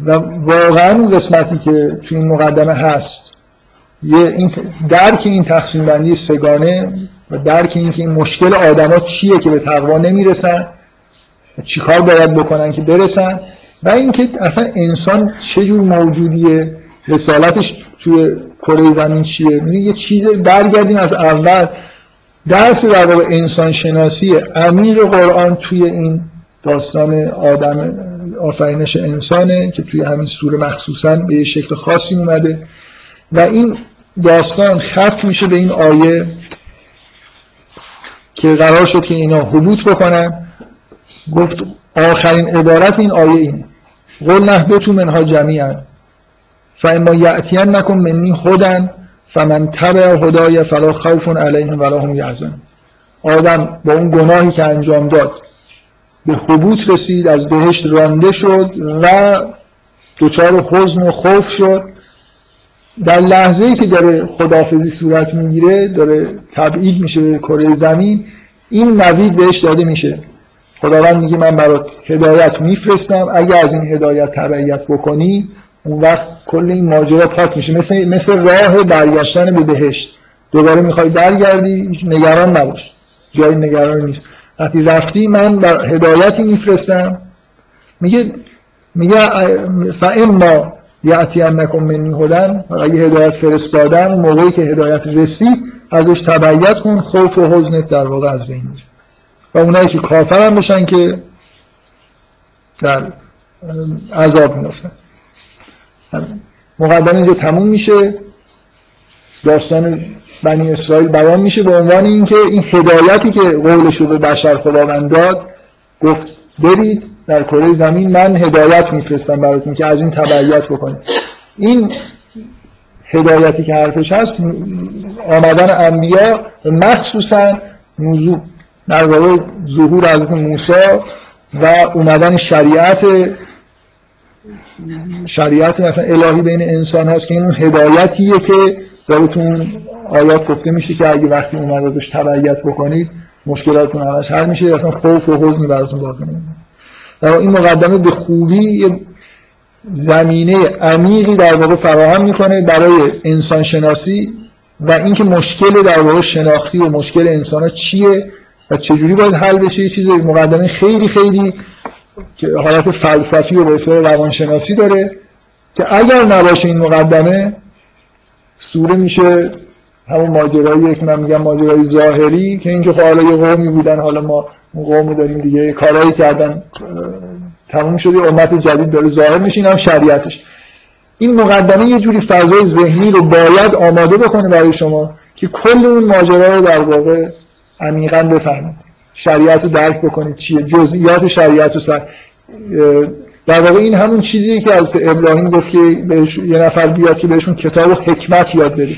و واقعا اون قسمتی که تو این مقدمه هست یه این درک این تقسیم بندی سگانه و درک این که این مشکل آدما چیه که به تقوا نمی‌رسن و چیکار باید بکنن که برسن و اینکه اصلا انسان چه جور موجودیه رسالتش توی کره زمین چیه؟ یه چیز برگردیم از اول. درس در واقع انسان شناسی امیر قرآن توی این داستان آدم آفرینش انسانه که توی همین سوره مخصوصا به شکل خاصی اومده. و این داستان ختم میشه به این آیه که قرار شد که اینا حبوط بکنن. گفت آخرین عبارت این آیه اینه. قل نهبتو منها جمیعا. فاما یعتین نکن منی خودن فمن تبع هدای فلا خوف علیهم ولا هم یحزن آدم با اون گناهی که انجام داد به حبوط رسید از بهشت رانده شد و دچار حزن و خوف شد. در لحظه که داره خدافزی صورت می‌گیره داره تبعید میشه به کره زمین این نوید بهش داده میشه. خداوند میگه من برات هدایت میفرستم اگر از این هدایت تبعیت بکنی اون وقت کل این ماجرا پاک میشه. مثل, مثل راه برگشتن به بهشت. دوباره می‌خوای برگردی نگران نباش. جای نگران نیست. وقتی رفتی من بر هدایتی میفرستم. میگه میگه ما یعتی نکن منی هدن اگه هدایت فرستادم موقعی که هدایت رسید ازش تبعیت کن خوف و حزنت در واقع از بین میره. و اونایی که کافر هم بشن که در عذاب میفتن مقدمه اینجا تموم میشه. داستان بنی اسرائیل بیان میشه به عنوان اینکه این هدایتی که قولش رو به بشر خداوند داد گفت برید در کره زمین من هدایت میفرستم براتون که از این تبعیت بکنید. این هدایتی که حرفش هست آمدن انبیا مخصوصا نزول در ظهور از موسی و اومدن شریعت شریعت مثلا الهی بین انسان هست که این هدایتیه که دارتون آیات گفته میشه که اگه وقتی اومد ازش تبعیت بکنید مشکلاتتون همش حل میشه اصلا خوف و حزنی براتون باقی در این مقدمه به خوبی زمینه عمیقی در واقع فراهم می‌کنه برای انسان شناسی و اینکه مشکل در واقع شناختی و مشکل انسان ها چیه و چجوری باید حل بشه. یه چیز مقدمه خیلی خیلی که حالت فلسفی و به روانشناسی داره که اگر نباشه این مقدمه سوره میشه همون ماجرایی که من میگم ماجرای ظاهری که اینکه خب حالا یه قومی بودن حالا ما قوم داریم دیگه کارهایی کردن تموم شده امت جدید داره ظاهر میشه هم شریعتش. این مقدمه یه جوری فضای ذهنی رو باید آماده بکنه برای شما که کل اون ماجرا رو در واقع عمیقا بفهمید. شریعت رو درک بکنید چیه جزئیات شریعت رو سر... در واقع این همون چیزیه که از ابراهیم گفت که بهش یه نفر بیاد که بهشون کتاب و حکمت یاد بده.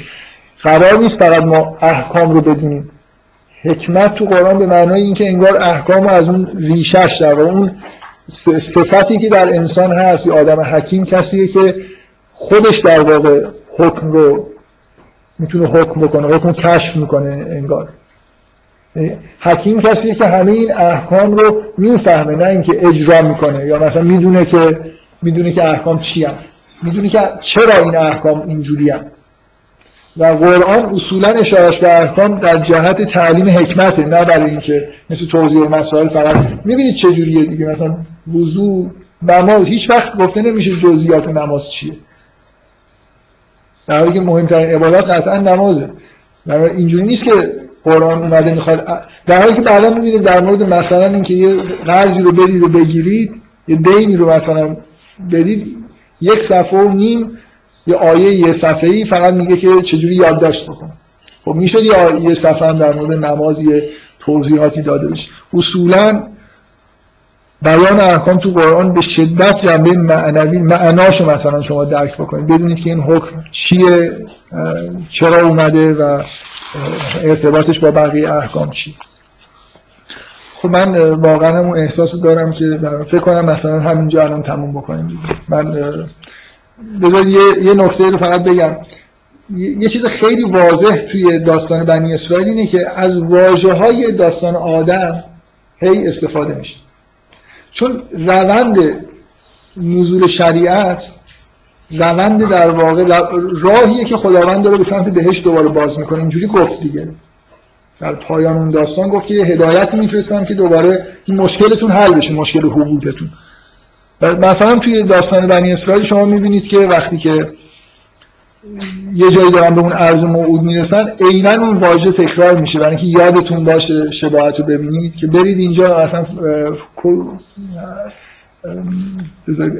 قرار نیست فقط ما احکام رو بدونیم. حکمت تو قرآن به معنای اینکه انگار احکام رو از اون ریشش در واقع اون صفتی که در انسان هست یا آدم حکیم کسیه که خودش در واقع حکم رو می‌تونه حکم بکنه حکم کشف می‌کنه انگار. حکیم کسی که همه این احکام رو می‌فهمه نه اینکه اجرا می‌کنه یا مثلا می‌دونه که می‌دونه که احکام چی هم. می‌دونه که چرا این احکام اینجوری هم. و قرآن اصولا اشارش به احکام در جهت تعلیم حکمته نه برای اینکه مثل توضیح مسائل فقط می‌بینید چه جوریه دیگه مثلا وضو نماز هیچ وقت گفته نمیشه جزئیات نماز چیه در حالی که مهمترین عبادت قطعا نمازه اینجوری نیست که قرآن اومده می‌خواد در حالی که بعدا می‌بینید در مورد مثلا اینکه یه قرضی رو بدید و بگیرید یه دینی رو مثلا بدید یک صفحه و نیم یه آیه یه صفحه ای فقط میگه که چجوری یادداشت بکن خب میشه یه صفحه هم در مورد نماز یه توضیحاتی داده بشه. اصولا بیان احکام تو قرآن به شدت جنبه معنوی معناشو مثلا شما درک بکنید. بدونید که این حکم چیه چرا اومده و ارتباطش با بقیه احکام چی؟ خب من واقعا اون احساس دارم که فکر کنم مثلا همینجا الان تموم بکنیم. من بذار یه, یه نکته رو فقط بگم. یه چیز خیلی واضح توی داستان بنی اسرائیل اینه که از واجه های داستان آدم هی استفاده میشه. چون روند نزول شریعت روند در واقع راهیه که خداوند داره به سمت بهش دوباره باز می‌کنه. اینجوری گفت دیگه. در پایان اون داستان گفت که یه هدایت میفرستم که دوباره این مشکلتون حل بشه مشکل حبوبتون. مثلا توی داستان بنی اسرائیل شما می‌بینید که وقتی که یه جایی دارن به اون عرض موعود می‌رسن عینا اون واژه تکرار میشه. برای اینکه یادتون باشه شباهت رو ببینید که برید اینجا اصلا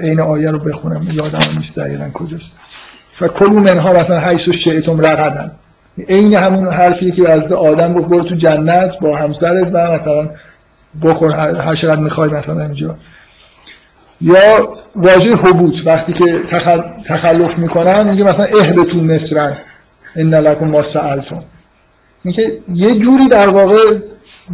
عین آیه رو بخونم یادم نیست دقیقا کجاست. و کلو منها مثلا حیث و شیطم رقدن. عین همون حرفیه که از آدم گفت برو تو جنت با همسرت و مثلا بخور هر چقدر می‌خوای مثلا اینجا. یا واژه حبوط وقتی که تخلف می‌کنن میگه مثلا اهبتون مصرن ان لکم ما سألتم. اینکه یه جوری در واقع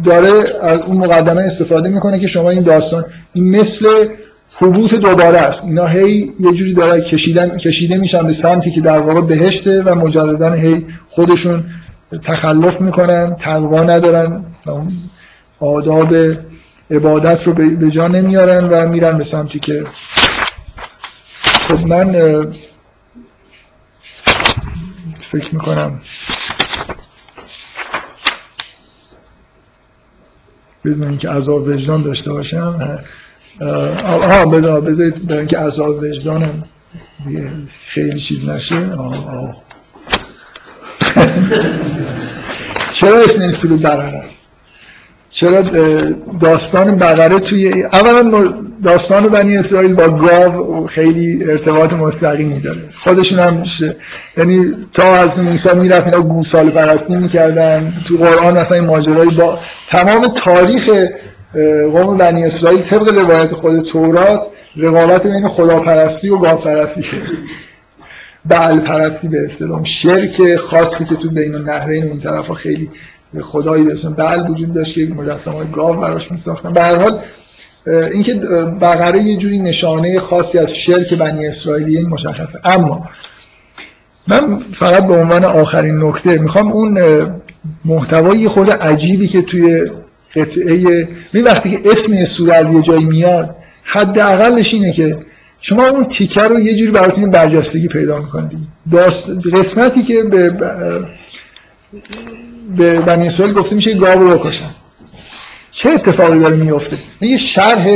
داره از اون مقدمه استفاده می‌کنه که شما این داستان این مثل حبوط دوباره است. اینا هی یه جوری داره کشیدن کشیده میشن به سمتی که در واقع بهشته و مجددا هی خودشون تخلف می‌کنن تقوا ندارن آداب عبادت رو به جا نمیارن و میرن به سمتی که خب من فکر می‌کنم بدون اینکه عذاب وجدان داشته باشم آها بذارید به اینکه عذاب وجدانم خیلی چیز نشه. چرا اسم این سلو است چرا داستان بقره توی اولا داستان بنی اسرائیل با گاو خیلی ارتباط مستقیمی داره. خودشون هم یعنی تا از موسی می‌رفت اینا گوساله پرستی می‌کردن. تو قرآن اصلا این ماجرایی با تمام تاریخ قوم بنی اسرائیل طبق روایت خود تورات رقابت بین خداپرستی و گاو پرستی بعل پرستی به اصطلاح. شرک خاصی که تو بین النهرین این طرف خیلی خدایی اسم بعل وجود داشت که مجسمه های گاو براش میساختن به هر حال اینکه بقره یه جوری نشانه خاصی از شرک بنی اسرائیلی مشخصه. اما من فقط به عنوان آخرین نکته می‌خوام اون محتوایی خود عجیبی که توی قطعه می وقتی که اسم سوره از یه جایی میاد حداقلش اینه که شما اون تیکر رو یه جوری براتون برجستگی پیدا می‌کنید. قسمتی که به به بنی اسرائیل گفته میشه گاو رو بکشن. چه اتفاقی داره میفته یه شرح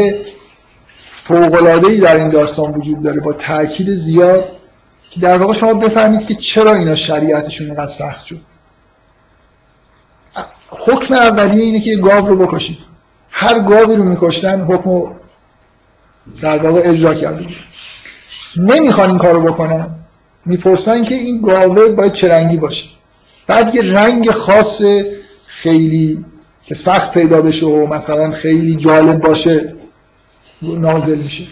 ای در این داستان وجود داره با تاکید زیاد که در واقع شما بفهمید که چرا اینا شریعتشون اینقدر سخت شد. حکم اولیه اینه که گاو رو بکشید. هر گاوی رو میکشتن حکم در واقع اجرا کرده نمی‌خوان این کارو بکنن. می‌پرسن که این گاوه باید چه رنگی باشه. بعد یه رنگ خاص خیلی که سخت پیدا بشه و مثلا خیلی جالب باشه نازل میشه.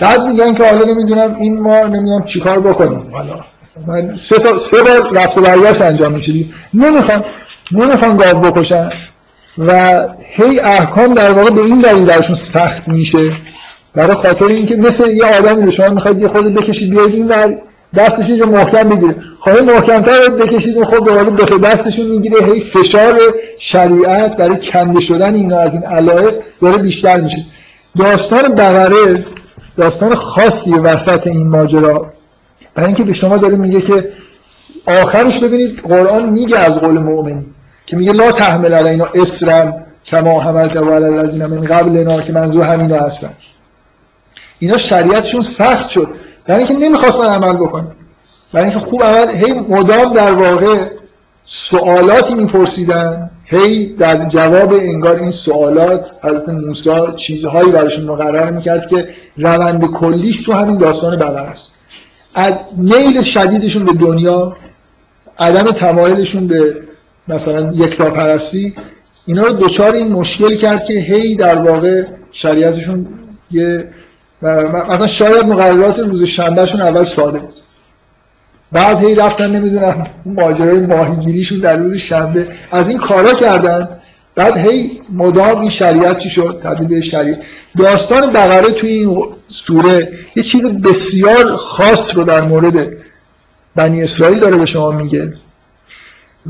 بعد میگن که حالا نمی‌دونم این ما نمی‌دونم چیکار بکنیم. حالا من سه, تا سه بار رفت و برگشت انجام میشه نمی‌خوان نمی‌خوان گاو بکشن. و هی احکام در واقع به این دلیل درشون سخت میشه. برای خاطر اینکه مثل یه آدمی رو شما می‌خواید یه خود بکشید بیاید این دستش اینجا محکم بگیره خواهی محکمتر بکشید و خود دوباره به دستشون می‌گیره هی فشار شریعت برای کنده شدن اینا از این علایق داره بیشتر میشه. داستان بقره داستان خاصی وسط این ماجرا برای اینکه به شما داره میگه که آخرش ببینید قرآن میگه از قول مؤمنی که میگه لا تحمل علینا اسرم کما حملت و علی الذین من قبلنا که منظور همینا هستن. اینا شریعتشون سخت شد. برای اینکه نمی‌خواستن عمل بکنن. برای اینکه خوب عمل هی مدام در واقع سوالاتی میپرسیدن هی در جواب انگار این سوالات حضرت موسی چیزهایی براشون مقرر می‌کرد که روند کلیش تو همین داستان بقره است. نیل شدیدشون به دنیا عدم تمایلشون به مثلا یکتا پرستی اینا رو دوچار این مشکل کرد که هی در واقع شریعتشون یه مثلا شاید مقررات روز شنبهشون اول ساده بود. بعد هی رفتن نمی‌دونم ماجرای ماهیگیریشون در روز شنبه. از این کارا کردن بعد هی مدام این شریعت چی شد؟ تبدیل به شریعت. داستان بقره توی این سوره یه چیز بسیار خاص رو در مورد بنی اسرائیل داره به شما میگه.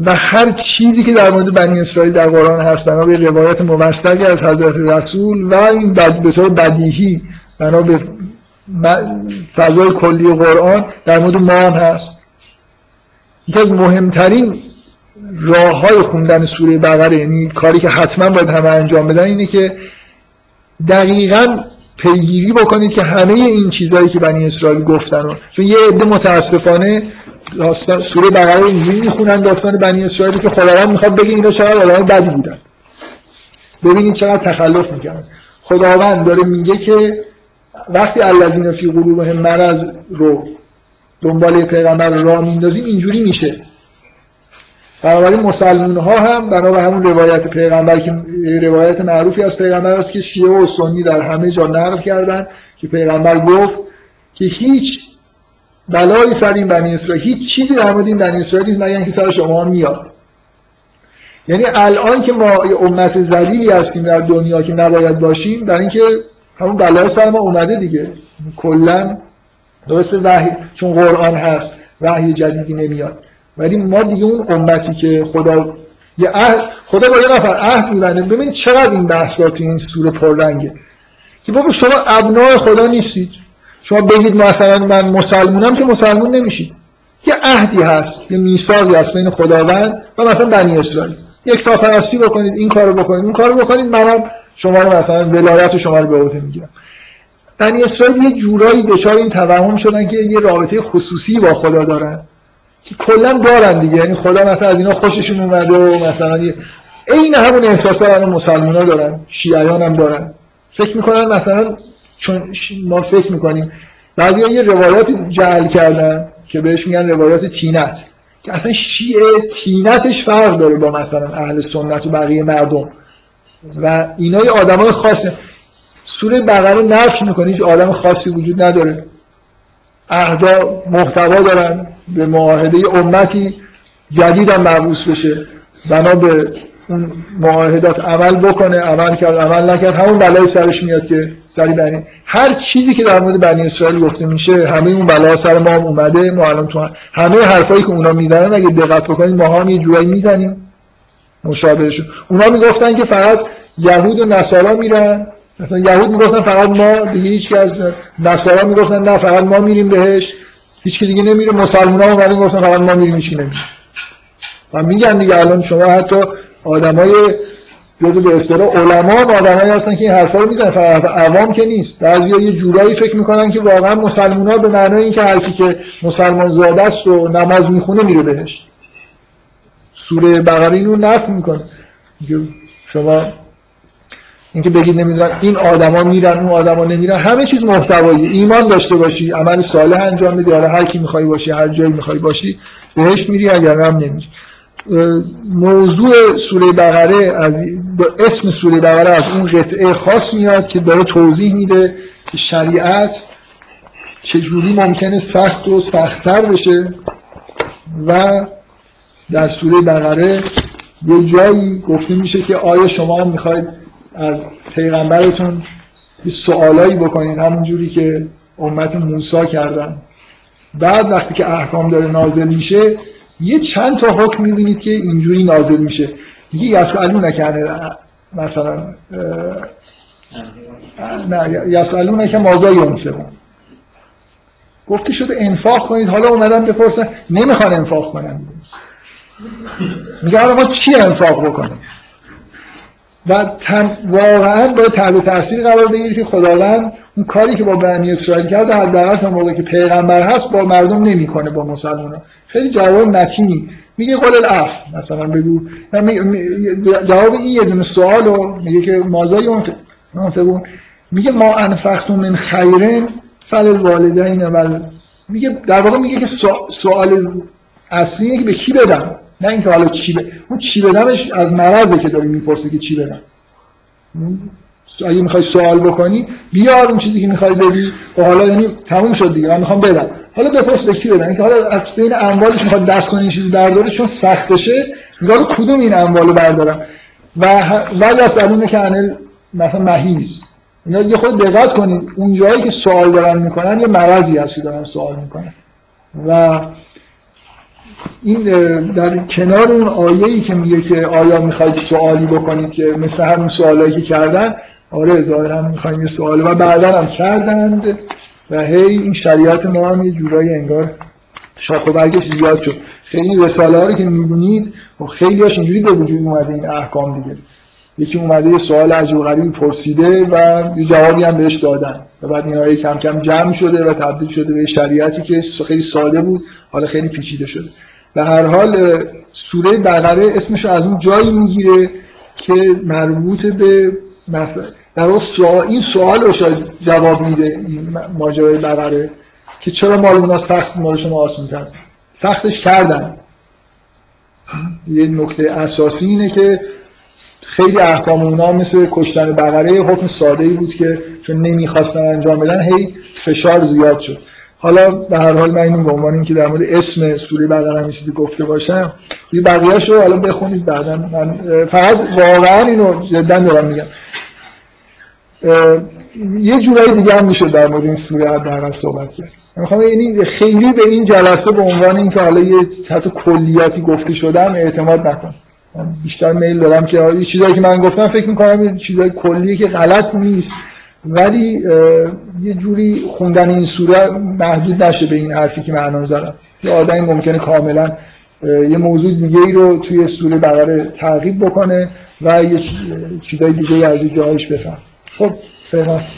و هر چیزی که در مورد بنی اسرائیل در قرآن هست بنا به روایت موثقی از حضرت رسول و این به طور بدیهی بنا به فضای کلی قرآن در مورد ما هم هست. یکی از مهمترین راه های خوندن سوره بقره یعنی کاری که حتما باید همه انجام بدن اینه که دقیقا پیگیری بکنید که همه این چیزهایی که بنی اسرائیل گفتن رو. چون یه عده متاسفانه سوره بقره رو اینجوری می‌خونن داستان بنی اسرائیل که خداوند می‌خواد بگه اینا چقدر آدم بدی بودن. ببینید چقدر تخلف می‌کنن خداوند داره میگه که وقتی الذین فی قلوبهم مرض رو دنبال پیغمبر را میندازیم اینجوری میشه. بنابراین مسلمون ها هم بنا همون روایت پیغمبر که روایت معروفی از پیغمبر است که شیعه و سنی در همه جا نقل کردن که پیغمبر گفت که هیچ بلایی سر این بنی اسرائیل هیچ چیزی در مورد این بنی اسرائیل نیست مگر اینکه سر شما میاد. یعنی الان که ما امت ذلیلی هستیم در دنیا که نباید باشیم در اینکه همون بلای سر ما اومده دیگه. کلا درست وحی چون قرآن هست وحی جدیدی نمیاد. ولی ما دیگه اون امتی که خدا یه عهد خدا با یه نفر عهد میبنده. ببین چقدر این بحثا تو این سوره پررنگه. که بابا شما ابنای خدا نیستید. شما بگید مثلا من مسلمونم که مسلمون نمیشید. یه عهدی هست یه میثاقی هست بین خداوند و مثلا بنی اسرائیل. یک تا پرستی بکنید این کارو بکنید اون کارو بکنید منم شما رو مثلا ولایت شما رو به عهده می‌گیرم. بنی اسرائیل یه جورایی دچار این توهم شدن که یه رابطه خصوصی با خدا دارن که کلا دارن دیگه. یعنی خدا مثلا از اینا خوششون اومده و مثلا عین همون احساسات الان مسلمان‌ها دارن شیعیان هم دارن. فکر می‌کنن مثلا چون ما فکر می‌کنیم بعضی یه روایات جعل کردن که بهش میگن روایات تینت. که اصلا شیعه تینتش فرق داره با مثلا اهل سنت و بقیه مردم. و اینا یه آدمای خاصه سوره بقره نفی می‌کنه هیچ آدم خاصی وجود نداره. اهدا محتوا دارن به معاهده امتی جدید هم مربوط بشه. بنا به اون معاهدات عمل بکنه عمل کرد عمل نکرد همون بلای سرش میاد که سری بنی. هر چیزی که در مورد بنی اسرائیل گفته میشه همه اون بلا سر ما هم اومده ما الان تو همه حرفایی که اونا می‌زنن اگه دقت بکنید ما هم یه جورایی می‌زنیم. مشابهشون اونا می‌گفتن که فقط یهود و نصارا میرن. مثلا یهود می‌گفتن فقط ما دیگه هیچ از نصارا می‌گفتن نه فقط ما میریم بهش. هیچ دیگه نمیره. مسلمان ها اومدن گفتن فقط ما میریم هیچ نمیره. و میگن دیگه الان شما حتی آدمای جزو به اصطلاح علما هم آدمایی هستن که این حرفا رو می‌زنن. فقط عوام که نیست. بعضیا یه جورایی فکر می‌کنن که واقعا مسلمان ها به معنای اینکه هر کی که مسلمان زاده است و نماز می‌خونه میره بهش. سوره بقره اینو نفی می‌کنه. شما اینکه بگید نمی‌دونم این آدما میرن اون آدما نمیرن همه چیز محتوایی. ایمان داشته باشی عمل صالح انجام بدی هر کی می‌خوای باشی هر جایی می‌خوای باشی بهش میری اگر هم نمیری. موضوع سوره بقره از اسم سوره بقره از اون قطعه خاص میاد که داره توضیح میده که شریعت چجوری ممکنه سخت و سختتر بشه و در سوره بقره یه جایی گفته میشه که آیا شما هم می‌خواید از پیغمبرتون یه سوالایی بکنید همونجوری که امت موسی کردن. بعد وقتی که احکام داره نازل میشه یه چند تا حکم می‌بینید که اینجوری نازل میشه. یه یسالو نکنه مثلا نه نکنه مازای اونفقون گفته شده انفاق کنید. حالا اومدن بپرسن نمی‌خوان انفاق کنن. میگه حالا ما چی انفاق بکنیم؟ و واقعا باید تحت تاثیر قرار بگیرید که خداوند اون کاری که با بنی اسرائیل کرده حداقل تا موقعی که پیغمبر هست با مردم نمی‌کنه با مسلمان خیلی جواب متینی میگه قول الاف مثلا بگو. جواب این یه دونه سوالو میگه که مازای اون میگه ما انفقتون من خیرن فل الوالدین و میگه در واقع میگه که سوال اصلی که به کی بدم؟ نه اینکه حالا چی ب... اون چی بدمش از مرضه که داری می‌پرسه که چی بدم. اگه می‌خوای سوال بکنی بیار اون چیزی که می‌خوای بدی و حالا یعنی تموم شد دیگه من می‌خوام بدم. حالا بپرس به کی بدم؟ اینکه حالا از بین اموالش می‌خواد دست کنه این چیزی برداره چون سختشه میگه کدوم این اموالو بردارم؟ و و یسالونه که انل مثلا مهیز اینا یه خود دقت کنید. اون جایی که سوال دارن می‌کنن یه مرضی هست که دارن سوال می‌کنن. و این در کنار اون آیه ای که میگه که آیا می‌خواید سوالی بکنید که مثل همون سوالایی که کردن آره ظاهرا می‌خوایم یه سوال. و بعدا هم کردند و هی این شریعت ما هم یه جورایی انگار شاخ و برگش زیاد شد. خیلی رساله رو که می‌بینید و خیلی هاش اینجوری به وجود اومده این احکام دیگه. یکی اومده یه سوال عجیب غریبی پرسیده و یه جوابی هم بهش دادن. و بعد این کم کم جمع شده و تبدیل شده به شریعتی که خیلی ساده بود حالا خیلی پیچیده شده. به هر حال سوره بقره اسمش از اون جایی می‌گیره که مربوط به مثلا در سوال این سوال رو شاید جواب میده این ماجرای بقره که چرا مال اونا سخت مال شما آسان کرد سختش کردن. یه نکته اساسی اینه که خیلی احکام اونا مثل کشتن بقره حکم ساده بود که چون نمی‌خواستن انجام بدن هی فشار زیاد شد. حالا به هر حال من اینو به عنوان اینکه در مورد اسم سوره بقره هم چیزی گفته باشم یه بقیه‌اش حالا بخونید بعدا. من فقط واقعا اینو جدا دارم میگم. یه جورایی دیگه هم میشه در مورد این سوره حداقل صحبت کرد. می‌خوام یعنی خیلی به این جلسه به عنوان اینکه حالا یه حتی کلیاتی گفته شدم اعتماد نکن. بیشتر میل دارم که یه چیزایی که من گفتم فکر می‌کنم چیزای کلیه که غلط نیست. ولی یه جوری خوندن این سوره محدود نشه به این حرفی که من زدم. یه آدمی ممکنه کاملا یه موضوع دیگه ای رو توی سوره بقره تعقیب بکنه و یه چیزای دیگه از جاهش بفهم خب فعلا.